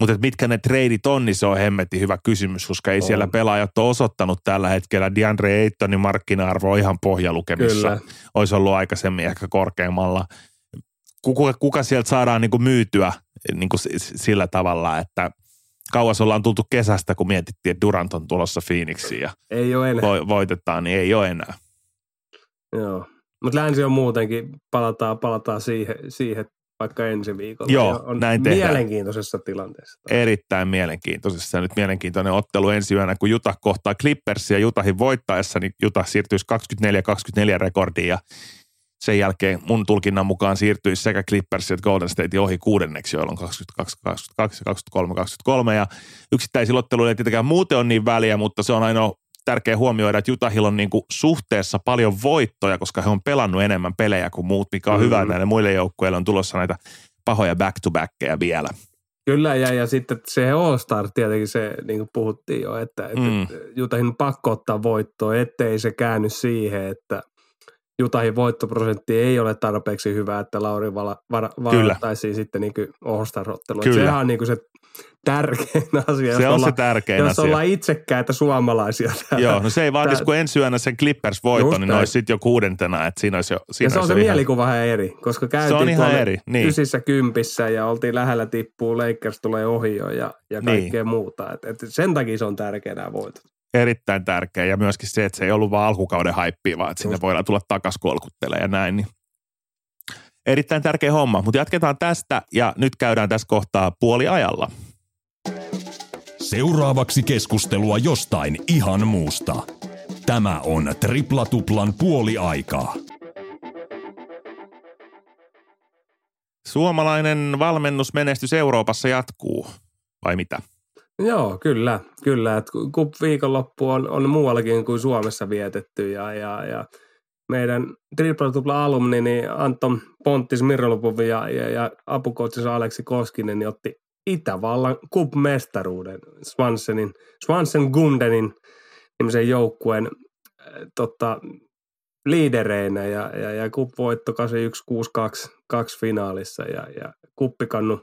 Mutta mitkä ne treidit on, niin se on hemmetti hyvä kysymys, koska ei on. siellä pelaajat ole osoittanut tällä hetkellä. DeAndre Aytonin markkina-arvo on ihan pohjalukemissa. Kyllä. Olisi ollut aikaisemmin ehkä korkeammalla. Kuka, kuka sieltä saadaan niin kuin myytyä niin kuin sillä tavalla, että kauas ollaan tultu kesästä, kun mietittiin, että Durant on tulossa Phoenixiin ja ei ole enää. voitetaan, niin ei ole enää. Joo, mutta länsi on muutenkin, palataan, palataan siihen, siihen vaikka ensi viikolla. Joo, on näin tehdään. Mielenkiintoisessa tilanteessa. Erittäin mielenkiintoisessa. Nyt mielenkiintoinen ottelu ensi yönä, kun Juta kohtaa Clippersia Jutahin voittaessa, niin Juta siirtyisi 24-24 rekordiin ja sen jälkeen mun tulkinnan mukaan siirtyisi sekä Clippers että Golden State ohi kuudenneksi, jolloin 22, 22, 23, 23. Ja yksittäisillä otteluilla ei tietenkään muuten ole niin väliä, mutta se on ainoa tärkeä huomioida, että Jutahilla on niin kuin suhteessa paljon voittoja, koska he on pelannut enemmän pelejä kuin muut, mikä on mm. hyvä, näille muille joukkueille on tulossa näitä pahoja back-to-backkejä vielä. Kyllä, ja, ja sitten se All-Star tietenkin se, niin kuin puhuttiin jo, että, että mm. Jutahin pakko ottaa voittoa, ettei se käänny siihen, että Jutahin voittoprosentti ei ole tarpeeksi hyvä, että Lauri vala, varattaisiin sitten niin All-Star-ottelu. Sehän on niin kuin se tärkein asia. Se on olla, se tärkein jos asia. Jos ollaan itsekkäitä suomalaisia. Täällä, Joo, no se ei vaatisi, kun ensi yönä sen Clippers voitto, niin ne olisi sitten jo kuudentena. Että siinä olisi jo, siinä ja se on se mielikuva ihan eri, koska käytiin se on ihan eri, niin. ysissä kympissä ja oltiin lähellä tippuu, Lakers tulee ohi jo ja, ja niin. kaikkea niin. muuta. Et, et sen takia se on tärkeä nämä voitot. Erittäin tärkeä ja myöskin se, että se ei ollut vain alkukauden haippia, vaan että sinne voidaan tulla takaisin kolkuttelemaan ja näin. Niin erittäin tärkeä homma, mutta jatketaan tästä ja nyt käydään tässä kohtaa puoli ajalla. Seuraavaksi keskustelua jostain ihan muusta. Tämä on Tripla Tuplan puoli aikaa. Suomalainen valmennusmenestys Euroopassa jatkuu, vai mitä? Joo, kyllä, kyllä. Et kup viikonloppu on, on muuallakin kuin Suomessa vietetty ja, ja, ja meidän Triple Tupla alumni, niin Anton Ponttis Mirolupov ja, ja, ja apukoutsinsa Aleksi Koskinen niin otti Itävallan kup-mestaruuden Swansenin, Swansen Gundenin nimisen joukkueen tota, liidereinä ja, ja, ja kup-voitto 81-62 finaalissa ja, ja kuppikannu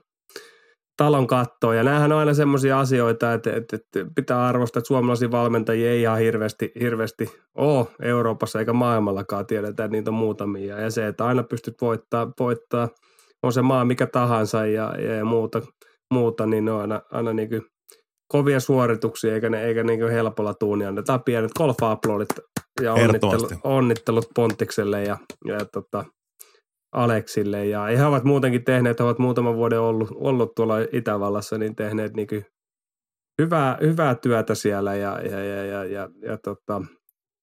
talon kattoon. Ja näähän on aina semmoisia asioita, että, että, että, pitää arvostaa, että suomalaisia valmentajia ei ihan hirveästi, hirveästi ole Euroopassa eikä maailmallakaan tiedetä, että niitä on muutamia. Ja se, että aina pystyt voittaa, voittaa on se maa mikä tahansa ja, ja muuta, muuta, niin ne on aina, aina niin kuin kovia suorituksia, eikä ne eikä niin helpolla tuunia. Annetaan pienet golf ja onnittelut, onnittelut Pontikselle ja, ja tota, Aleksille. Ja he ovat muutenkin tehneet, he ovat muutaman vuoden ollut, ollut tuolla Itävallassa, niin tehneet niin kuin hyvää, hyvää työtä siellä ja, ja, ja, ja, ja, ja tota,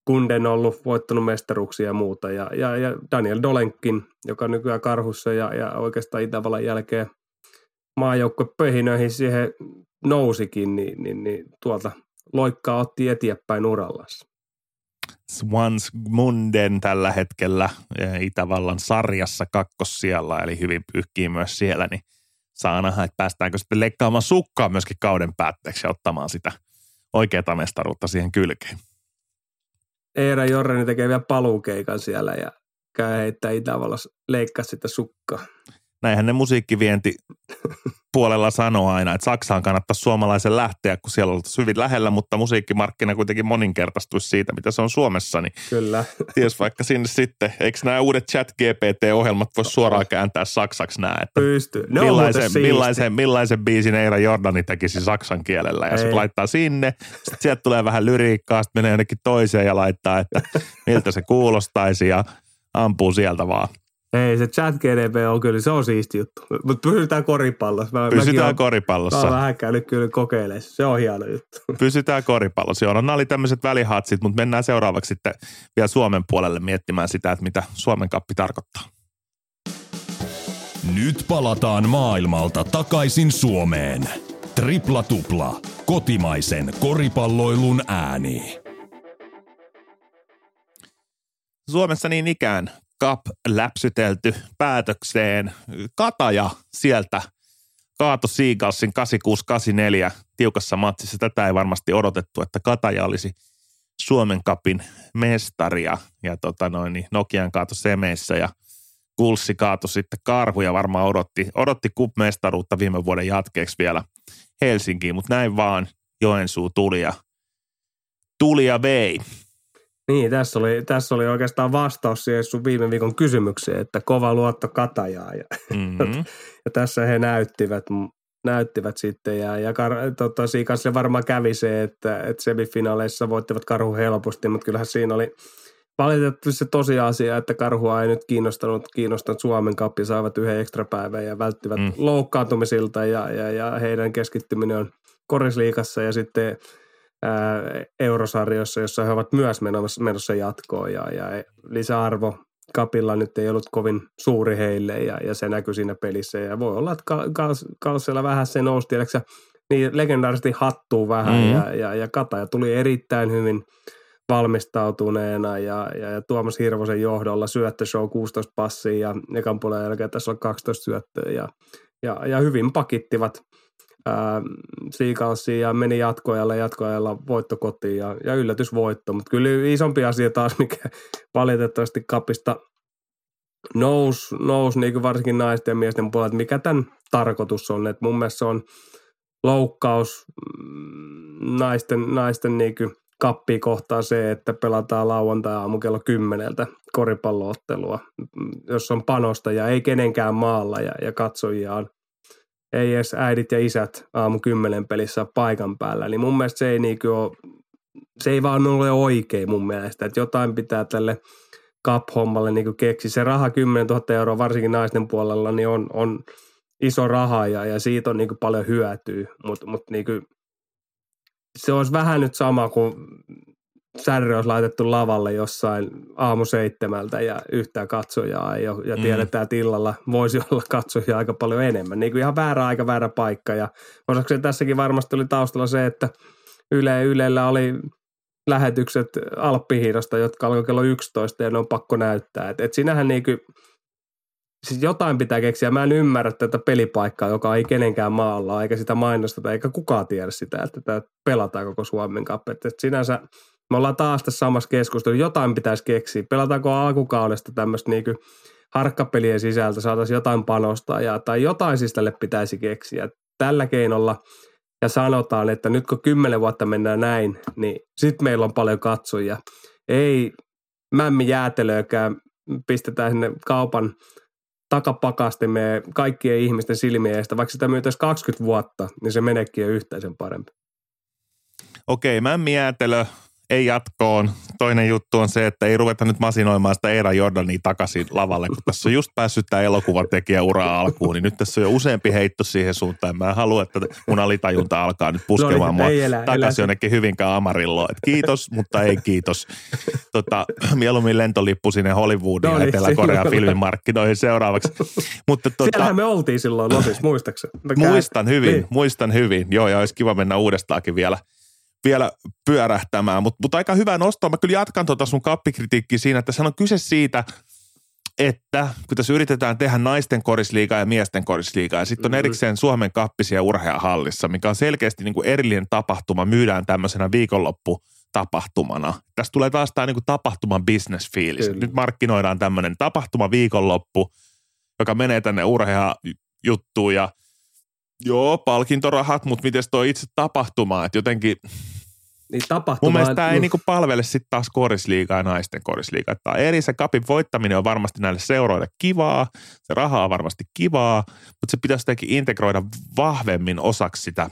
Kunden on ollut voittanut mestaruksia ja muuta. Ja, ja, ja Daniel Dolenkin, joka nykyään karhussa ja, ja oikeastaan Itävallan jälkeen maajoukkuepöhinöihin siihen nousikin, niin, niin, niin tuolta loikkaa otti eteenpäin urallassa. Munden tällä hetkellä Itävallan sarjassa kakkossijalla, eli hyvin pyyhkii myös siellä, niin saa nähdä, että päästäänkö sitten leikkaamaan sukkaa myöskin kauden päätteeksi ja ottamaan sitä oikeaa mestaruutta siihen kylkeen. Eera Jorreni tekee vielä paluukeikan siellä ja käy heittää Itävallassa leikkaa sitä sukkaa näinhän ne musiikkivienti puolella sanoo aina, että Saksaan kannattaisi suomalaisen lähteä, kun siellä on hyvin lähellä, mutta musiikkimarkkina kuitenkin moninkertaistuisi siitä, mitä se on Suomessa. Niin Kyllä. Ties vaikka sinne sitten, eikö nämä uudet chat GPT-ohjelmat voi suoraan kääntää saksaksi nämä, että Pysty. No, millaisen, millaisen, millaisen biisin Eira Jordani tekisi saksan kielellä ja sitten laittaa sinne, sitten sieltä tulee vähän lyriikkaa, sitten menee jonnekin toiseen ja laittaa, että miltä se kuulostaisi ja ampuu sieltä vaan. Ei, se chat GDP on kyllä, se on siisti juttu. Mutta pysytään koripallossa. Mä, pysytään koripallossa. Mä oon vähän käynyt kyllä kokeilemaan. Se on hieno juttu. Pysytään koripallossa. Joo, no nämä oli tämmöiset välihatsit, mutta mennään seuraavaksi sitten vielä Suomen puolelle miettimään sitä, että mitä Suomen kappi tarkoittaa. Nyt palataan maailmalta takaisin Suomeen. Tripla tupla. Kotimaisen koripalloilun ääni. Suomessa niin ikään Cup läpsytelty päätökseen. Kataja sieltä kaato Seagalsin 8684 tiukassa matsissa. Tätä ei varmasti odotettu, että Kataja olisi Suomen kapin mestari ja, tota noin, niin Nokian kaato semeissä ja Kulssi kaatui sitten karhu ja varmaan odotti, odotti kup-mestaruutta viime vuoden jatkeeksi vielä Helsinkiin, mutta näin vaan Joensuu tuli ja, tuli ja vei. Niin, tässä oli, tässä oli oikeastaan vastaus siihen sun viime viikon kysymykseen, että kova luotto Katajaa. Ja, mm-hmm. ja tässä he näyttivät, näyttivät sitten. Ja, ja kar, tota, siinä kanssa varmaan kävi se, että, että semifinaaleissa voittivat karhu helposti, mutta kyllähän siinä oli valitettavasti se tosiasia, että karhua ei nyt kiinnostanut, kiinnostanut Suomen kappi, saivat yhden ekstra päivän ja välttivät mm. loukkaantumisilta ja, ja, ja heidän keskittyminen on korisliikassa ja sitten – eurosarjoissa, jossa he ovat myös menossa, menossa jatkoon ja, ja lisäarvo kapilla nyt ei ollut kovin suuri heille ja, ja se näkyy siinä pelissä ja voi olla, että Kalsella vähän se nousi, tiedätkö, niin legendaarisesti hattuu vähän mm-hmm. ja, ja, ja Kataja tuli erittäin hyvin valmistautuneena ja, ja, ja Tuomas Hirvosen johdolla syöttöshow 16 passia ja ekan puolen jälkeen tässä on 12 syöttöä ja, ja, ja hyvin pakittivat Seagalsiin ja meni jatkoajalla jatkoajalla voitto kotiin ja, ja yllätysvoitto. Mutta kyllä isompi asia taas, mikä valitettavasti kapista nousi, nous, niin varsinkin naisten ja miesten puolella, että mikä tämän tarkoitus on. Et mun mielestä se on loukkaus mm, naisten, naisten niin kappi kohtaa se, että pelataan lauantai-aamu kello kymmeneltä koripalloottelua, mm, jos on panosta ja ei kenenkään maalla ja, ja katsojia on ei edes äidit ja isät aamu kymmenen pelissä paikan päällä. Niin mun mielestä se ei, niinku ole, se ei vaan ole oikein mun mielestä, että jotain pitää tälle cup-hommalle niinku keksiä. Se raha 10 000 euroa varsinkin naisten puolella niin on, on iso raha ja, ja siitä on niinku paljon hyötyä, mutta mut niinku, se olisi vähän nyt sama kuin särry olisi laitettu lavalle jossain aamu seitsemältä ja yhtään katsojaa ei ole, ja mm. tiedetään, että illalla voisi olla katsojia aika paljon enemmän. Niin kuin ihan väärä aika, väärä paikka ja osaksi tässäkin varmasti oli taustalla se, että Yle, Ylellä oli lähetykset Alppihiidosta, jotka alkoi kello 11 ja ne on pakko näyttää. Et, et sinähän niin kuin, siis jotain pitää keksiä. Mä en ymmärrä tätä pelipaikkaa, joka ei kenenkään maalla, eikä sitä mainosteta, eikä kukaan tiedä sitä, että tämä pelataan koko Suomen kappe. Et sinänsä me ollaan taas tässä samassa keskustelussa. Jotain pitäisi keksiä. Pelataanko alkukaudesta tämmöistä niin harkkapelien sisältä, saataisiin jotain panostaa ja, tai jotain siis tälle pitäisi keksiä. Tällä keinolla ja sanotaan, että nyt kun kymmenen vuotta mennään näin, niin sitten meillä on paljon katsojia. Ei mämmi jäätelöäkään pistetään sinne kaupan takapakastimeen kaikkien ihmisten silmien edestä. Vaikka sitä myytäisi 20 vuotta, niin se meneekin jo yhteisen parempi. Okei, mämmi jäätelö, ei jatkoon. Toinen juttu on se, että ei ruveta nyt masinoimaan sitä Eera Jordania takaisin lavalle, kun tässä on just päässyt tämä elokuvatekijä ura alkuun, niin nyt tässä on jo useampi heitto siihen suuntaan. Mä en halua, että mun alitajunta alkaa nyt puskemaan no, mua elä, takaisin elä. jonnekin hyvinkään Amarilloon. Et kiitos, mutta ei kiitos. Tota, mieluummin lentolippu sinne Hollywoodin no, niin, Etelä-Korean filmimarkkinoihin seuraavaksi. mutta, tota, Siellähän me oltiin silloin Losissa, muistaakseni? Muistan hyvin, niin. muistan hyvin. Joo, ja olisi kiva mennä uudestaakin vielä – vielä pyörähtämään. Mutta mut aika hyvä nosto. Mä kyllä jatkan tuota sun kappikritiikkiä siinä, että se on kyse siitä, että kun tässä yritetään tehdä naisten korisliigaa ja miesten korisliigaa, ja sitten on mm-hmm. erikseen Suomen kappisia urheahallissa, mikä on selkeästi niin kuin erillinen tapahtuma, myydään tämmöisenä viikonloppu tapahtumana. Tässä tulee taas tämä niin kuin tapahtuman business fiilis. Nyt markkinoidaan tämmöinen tapahtuma viikonloppu, joka menee tänne urheajuttuun ja – Joo, palkintorahat, mutta miten toi itse tapahtuma, että jotenkin... Niin tapahtuma... Mun mielestä tämä ei niinku palvele sitten taas korisliigaa ja naisten korisliigaa. Tämä eri se kapin voittaminen on varmasti näille seuroille kivaa, se raha on varmasti kivaa, mutta se pitäisi jotenkin integroida vahvemmin osaksi sitä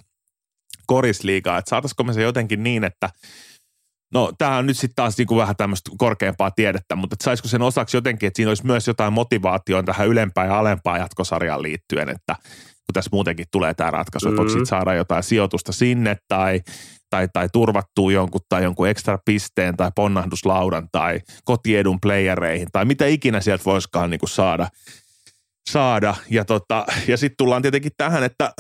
korisliigaa. Että saataisiko me se jotenkin niin, että No tämä on nyt sitten taas niinku vähän tämmöistä korkeampaa tiedettä, mutta saisiko sen osaksi jotenkin, että siinä olisi myös jotain motivaatioon tähän ylempään ja alempaan jatkosarjaan liittyen, että kun tässä muutenkin tulee tämä ratkaisu, että voiko mm. saada jotain sijoitusta sinne tai, tai, tai turvattuu jonkun tai jonkun ekstra pisteen tai ponnahduslaudan tai kotiedun playereihin tai mitä ikinä sieltä voisikaan niin kuin saada. saada. Ja, tota, ja sitten tullaan tietenkin tähän, että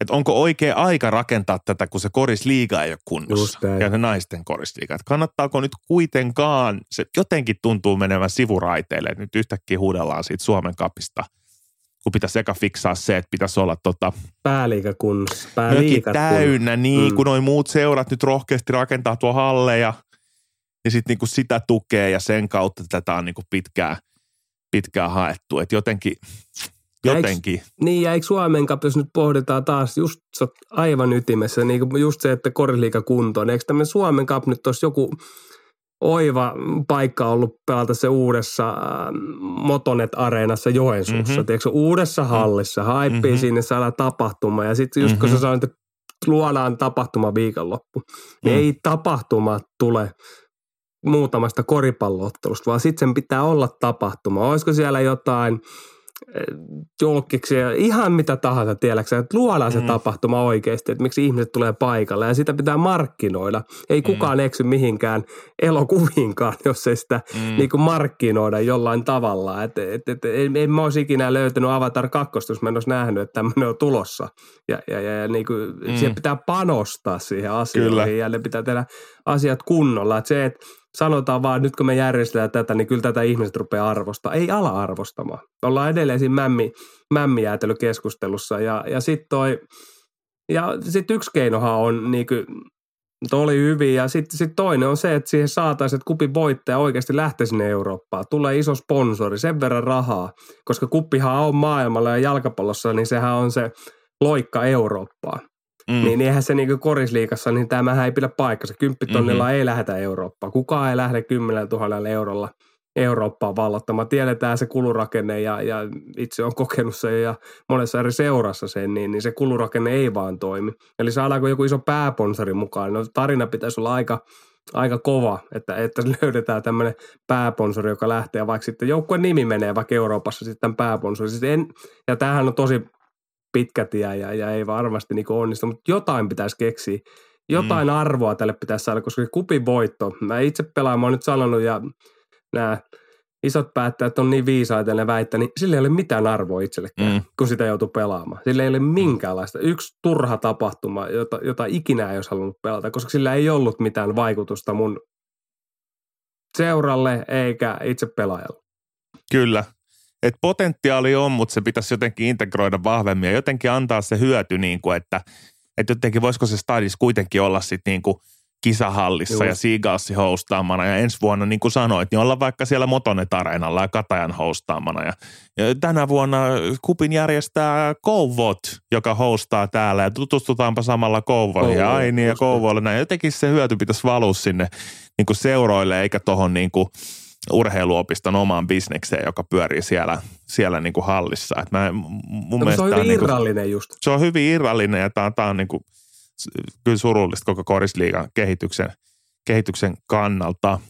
että onko oikea aika rakentaa tätä, kun se korisliiga ei ole kunnossa ja se naisten korisliiga. Että kannattaako nyt kuitenkaan, se jotenkin tuntuu menevän sivuraiteille, että nyt yhtäkkiä huudellaan siitä Suomen kapista – kun pitäisi eka fiksaa se, että pitäisi olla tota, mökit Pääliigat täynnä, niin Mm. kun noin muut seurat nyt rohkeasti rakentaa tuo halleja, ja sitten niinku sitä tukee ja sen kautta tätä on niinku pitkään, pitkään haettu. Että jotenkin, jotenkin, Niin, ja eikö Suomen Cup, jos nyt pohditaan taas just aivan ytimessä, niin just se, että korisliiga kuntoon. Eikö tämmöinen Suomen Cup nyt olisi joku oiva paikka ollut pelata se uudessa äh, Motonet-areenassa Joensuussa. Mhm. Mm-hmm. Tiedätkö, uudessa hallissa, haippii Mhm. mm-hmm. sinne saada tapahtuma. Ja sitten just mm-hmm. kun Mhm. sä sanoit, että luodaan tapahtuma viikonloppu, niin Mm. ei tapahtuma tule muutamasta koripalloottelusta, vaan sitten sen pitää olla tapahtuma. Olisiko siellä jotain julkkiksia, ihan mitä tahansa, tiedäksä, että luodaan se Mm. tapahtuma oikeasti, että miksi ihmiset tulee paikalle ja sitä pitää markkinoida. Ei kukaan eksy mihinkään elokuviinkaan, jos ei sitä mm, niin kuin markkinoida jollain tavalla. Et, et, et, en, en mä olisi ikinä löytänyt Avatar 2, jos mä en olisi nähnyt, että tämmöinen on tulossa. Ja, ja, ja, ja niin kuin, Mm. mm. siihen pitää panostaa siihen asioihin Kyllä. ja ne pitää tehdä asiat kunnolla. Et se, että sanotaan vaan, nyt kun me järjestetään tätä, niin kyllä tätä ihmiset rupeaa arvostaa. Ei ala arvostamaan. Ollaan edelleen siinä mämmi, mämmijäätelykeskustelussa ja, ja sitten toi, ja yksi keinohan on niin kuin, oli hyvin. Ja sitten sit toinen on se, että siihen saataisiin, että kupin voittaja oikeasti lähtee sinne Eurooppaan. Tulee iso sponsori, sen verran rahaa. Koska kuppihan on maailmalla ja jalkapallossa, niin sehän on se loikka Eurooppaan. Mm. Niin eihän se niinku korisliikassa, niin tämähän ei pidä paikkansa. Kymppitonnilla mm-hmm. ei lähdetä Eurooppaan. Kukaan ei lähde 10 000 eurolla Eurooppaan vallottamaan. Tiedetään se kulurakenne ja, ja itse on kokenut sen ja monessa eri seurassa sen, niin, niin se kulurakenne ei vaan toimi. Eli saadaanko joku iso pääponsori mukaan? No tarina pitäisi olla aika, aika kova, että, että löydetään tämmöinen pääponsori, joka lähtee vaikka sitten joukkueen nimi menee vaikka Euroopassa sitten pääponsori. Siis en, ja tämähän on tosi pitkä tie ja, ja ei varmasti niin onnistu, mutta jotain pitäisi keksiä. Jotain mm. arvoa tälle pitäisi saada, koska kupin voitto. Mä itse pelaan, mä oon nyt sanonut ja nämä isot päättäjät on niin viisaita ja ne väittää, niin sillä ei ole mitään arvoa itsellekään, Mm. mm. kun sitä joutuu pelaamaan. Sillä ei ole minkäänlaista. Yksi turha tapahtuma, jota, jota ikinä ei olisi halunnut pelata, koska sillä ei ollut mitään vaikutusta mun seuralle eikä itse pelaajalle. Kyllä. Et potentiaali on, mutta se pitäisi jotenkin integroida vahvemmin ja jotenkin antaa se hyöty, niin kuin, että, että jotenkin voisiko se stadis kuitenkin olla sitten niin kuin kisahallissa Just. ja Seagalsin hostaamana ja ensi vuonna, niin kuin sanoit, niin olla vaikka siellä Motonet-areenalla ja Katajan hostaamana. Ja, ja tänä vuonna Kupin järjestää Kouvot, joka hostaa täällä ja tutustutaanpa samalla Kouvoihin ja Kouvolle, Aini ja Kouvoille. Näin. Jotenkin se hyöty pitäisi valua sinne niin kuin seuroille eikä tuohon niin kuin urheiluopiston omaan bisnekseen, joka pyörii siellä, siellä niin kuin hallissa. Et mä, mun No, se on hyvin niin kuin, irrallinen just. se on hyvin irrallinen ja tämä, tämä on niin kuin, kyllä surullista koko korisliigan kehityksen, kehityksen kannalta.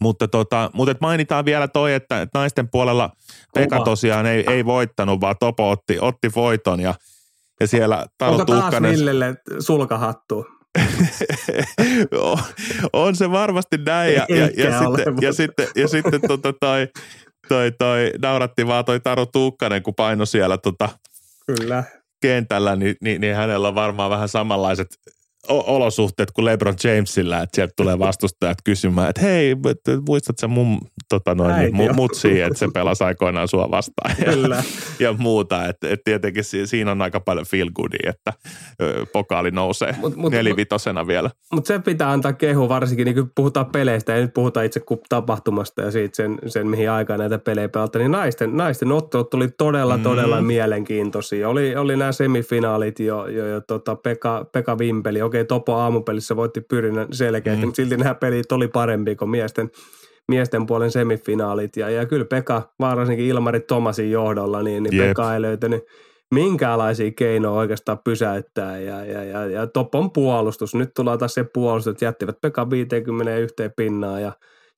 Mutta, tota, mutta et mainitaan vielä toi, että, että naisten puolella Pekka tosiaan ei, ei voittanut, vaan Topo otti, otti voiton ja, ja siellä Taru Onko taas Villelle sulkahattu? On, on se varmasti näin. Ja, ja, ja, ole, sitten, mutta- ja sitten, ja sitten tota toi, toi, toi, nauratti vaan toi Taru Tuukkanen, kun paino siellä tota Kyllä. kentällä, niin, niin, niin hänellä on varmaan vähän samanlaiset olosuhteet kuin LeBron Jamesillä, että sieltä tulee vastustajat kysymään, että hei, et- et muistat sä mun tota noin, mu, mutsi, että se pelasi aikoinaan sua vastaan ja, Kyllä. ja muuta. Että et tietenkin si- siinä on aika paljon feel goodia, että pokaali nousee Mut- mut- nelivitosena vielä. Mutta se pitää antaa kehu, varsinkin niin kun puhutaan peleistä, ja nyt puhutaan itse tapahtumasta ja siitä sen, sen mihin aikaan näitä pelejä pelataan, niin naisten, naisten ottelut tuli todella, Mm. todella mielenkiintoisia. Oli, oli nämä semifinaalit jo, jo, jo tota Pekka, Pekka Vimpeli, okei Topo aamupelissä voitti pyrinnän selkeästi, Mm. mutta silti nämä pelit oli parempi kuin miesten, miesten puolen semifinaalit. Ja, ja kyllä Pekka, varsinkin Ilmari Tomasin johdolla, niin, niin Jep. Pekka ei löytänyt minkäänlaisia keinoja oikeastaan pysäyttää ja, ja, ja, ja Topon puolustus. Nyt tulee taas se puolustus, että jättivät Pekka 51 pinnaa ja,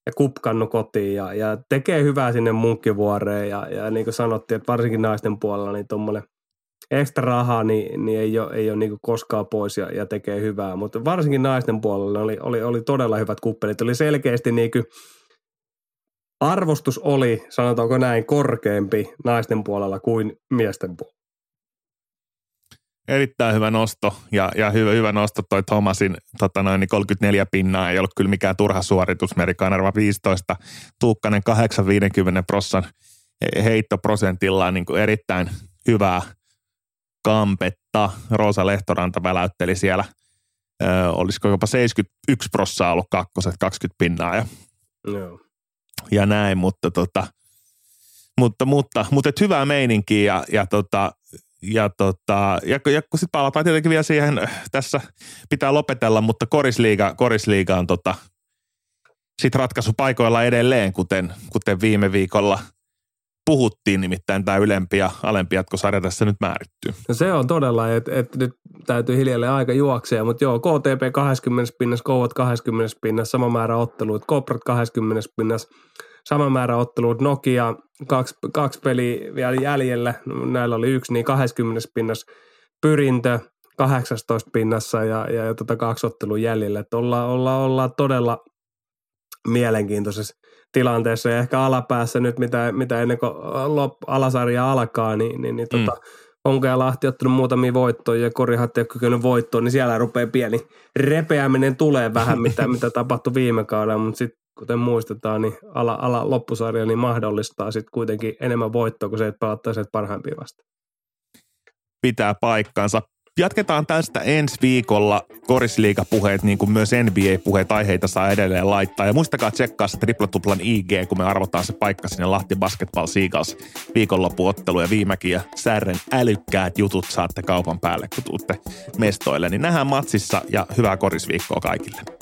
ja kupkannu kotiin ja, ja tekee hyvää sinne munkkivuoreen ja, ja niin kuin sanottiin, että varsinkin naisten puolella niin tuommoinen ekstra raha niin, niin ei ole, ei ole niin koskaan pois ja, ja tekee hyvää, mutta varsinkin naisten puolella oli, oli, oli todella hyvät kuppelit. Oli selkeästi niin kuin arvostus oli, sanotaanko näin, korkeampi naisten puolella kuin miesten puolella. Erittäin hyvä nosto ja, ja hyvä, hyvä nosto toi Thomasin tota noin, niin 34 pinnaa ei ollut kyllä mikään turha suoritus. Meri Kanerva 15, Tuukkanen 850 prossan heittoprosentillaan niin kuin erittäin hyvää kampetta. Roosa Lehtoranta väläytteli siellä, ö, olisiko jopa 71 prossaa ollut kakkoset, 20 pinnaa ja, Joo. ja näin, mutta tota, mutta, mutta, mutta et hyvää meininkiä ja, ja tota, ja, tota, ja, ja kun sitten palataan tietenkin vielä siihen, tässä pitää lopetella, mutta korisliiga, korisliiga on tota, sitten ratkaisupaikoilla edelleen, kuten, kuten viime viikolla puhuttiin, nimittäin tämä ylempi ja alempi jatkosarja tässä nyt määrittyy. No se on todella, että et nyt täytyy hiljalleen aika juoksea, mutta joo, KTP 20 pinnassa, Kouvat 20 pinnassa, sama määrä otteluita, Koprat 20 pinnassa, sama määrä otteluita, Nokia kaksi, kaksi peliä vielä jäljellä, näillä oli yksi, niin 20 pinnassa, Pyrintö 18 pinnassa ja, ja, tota kaksi ottelua jäljellä, että ollaan, ollaan, ollaan todella mielenkiintoisessa tilanteessa ja ehkä alapäässä nyt, mitä, mitä ennen kuin lop, alasarja alkaa, niin, niin, niin tota, mm. Onko ja Lahti ottanut muutamia voittoja ja Korihatti on kykynyt voittoon, niin siellä rupeaa pieni repeäminen tulee vähän, mitä, mitä tapahtui viime kaudella, mutta sitten kuten muistetaan, niin ala, ala loppusarja niin mahdollistaa sitten kuitenkin enemmän voittoa, kun se, että pelattaisiin parhaimpia vasta. Pitää paikkansa. Jatketaan tästä ensi viikolla korisliigapuheet, niin kuin myös NBA-puheet aiheita saa edelleen laittaa. Ja muistakaa tsekkaa se triplatuplan IG, kun me arvotaan se paikka sinne Lahti Basketball Seagulls viikonloppuottelu ja viimekin ja Särren älykkäät jutut saatte kaupan päälle, kun tuutte mestoille. Niin nähdään matsissa ja hyvää korisviikkoa kaikille.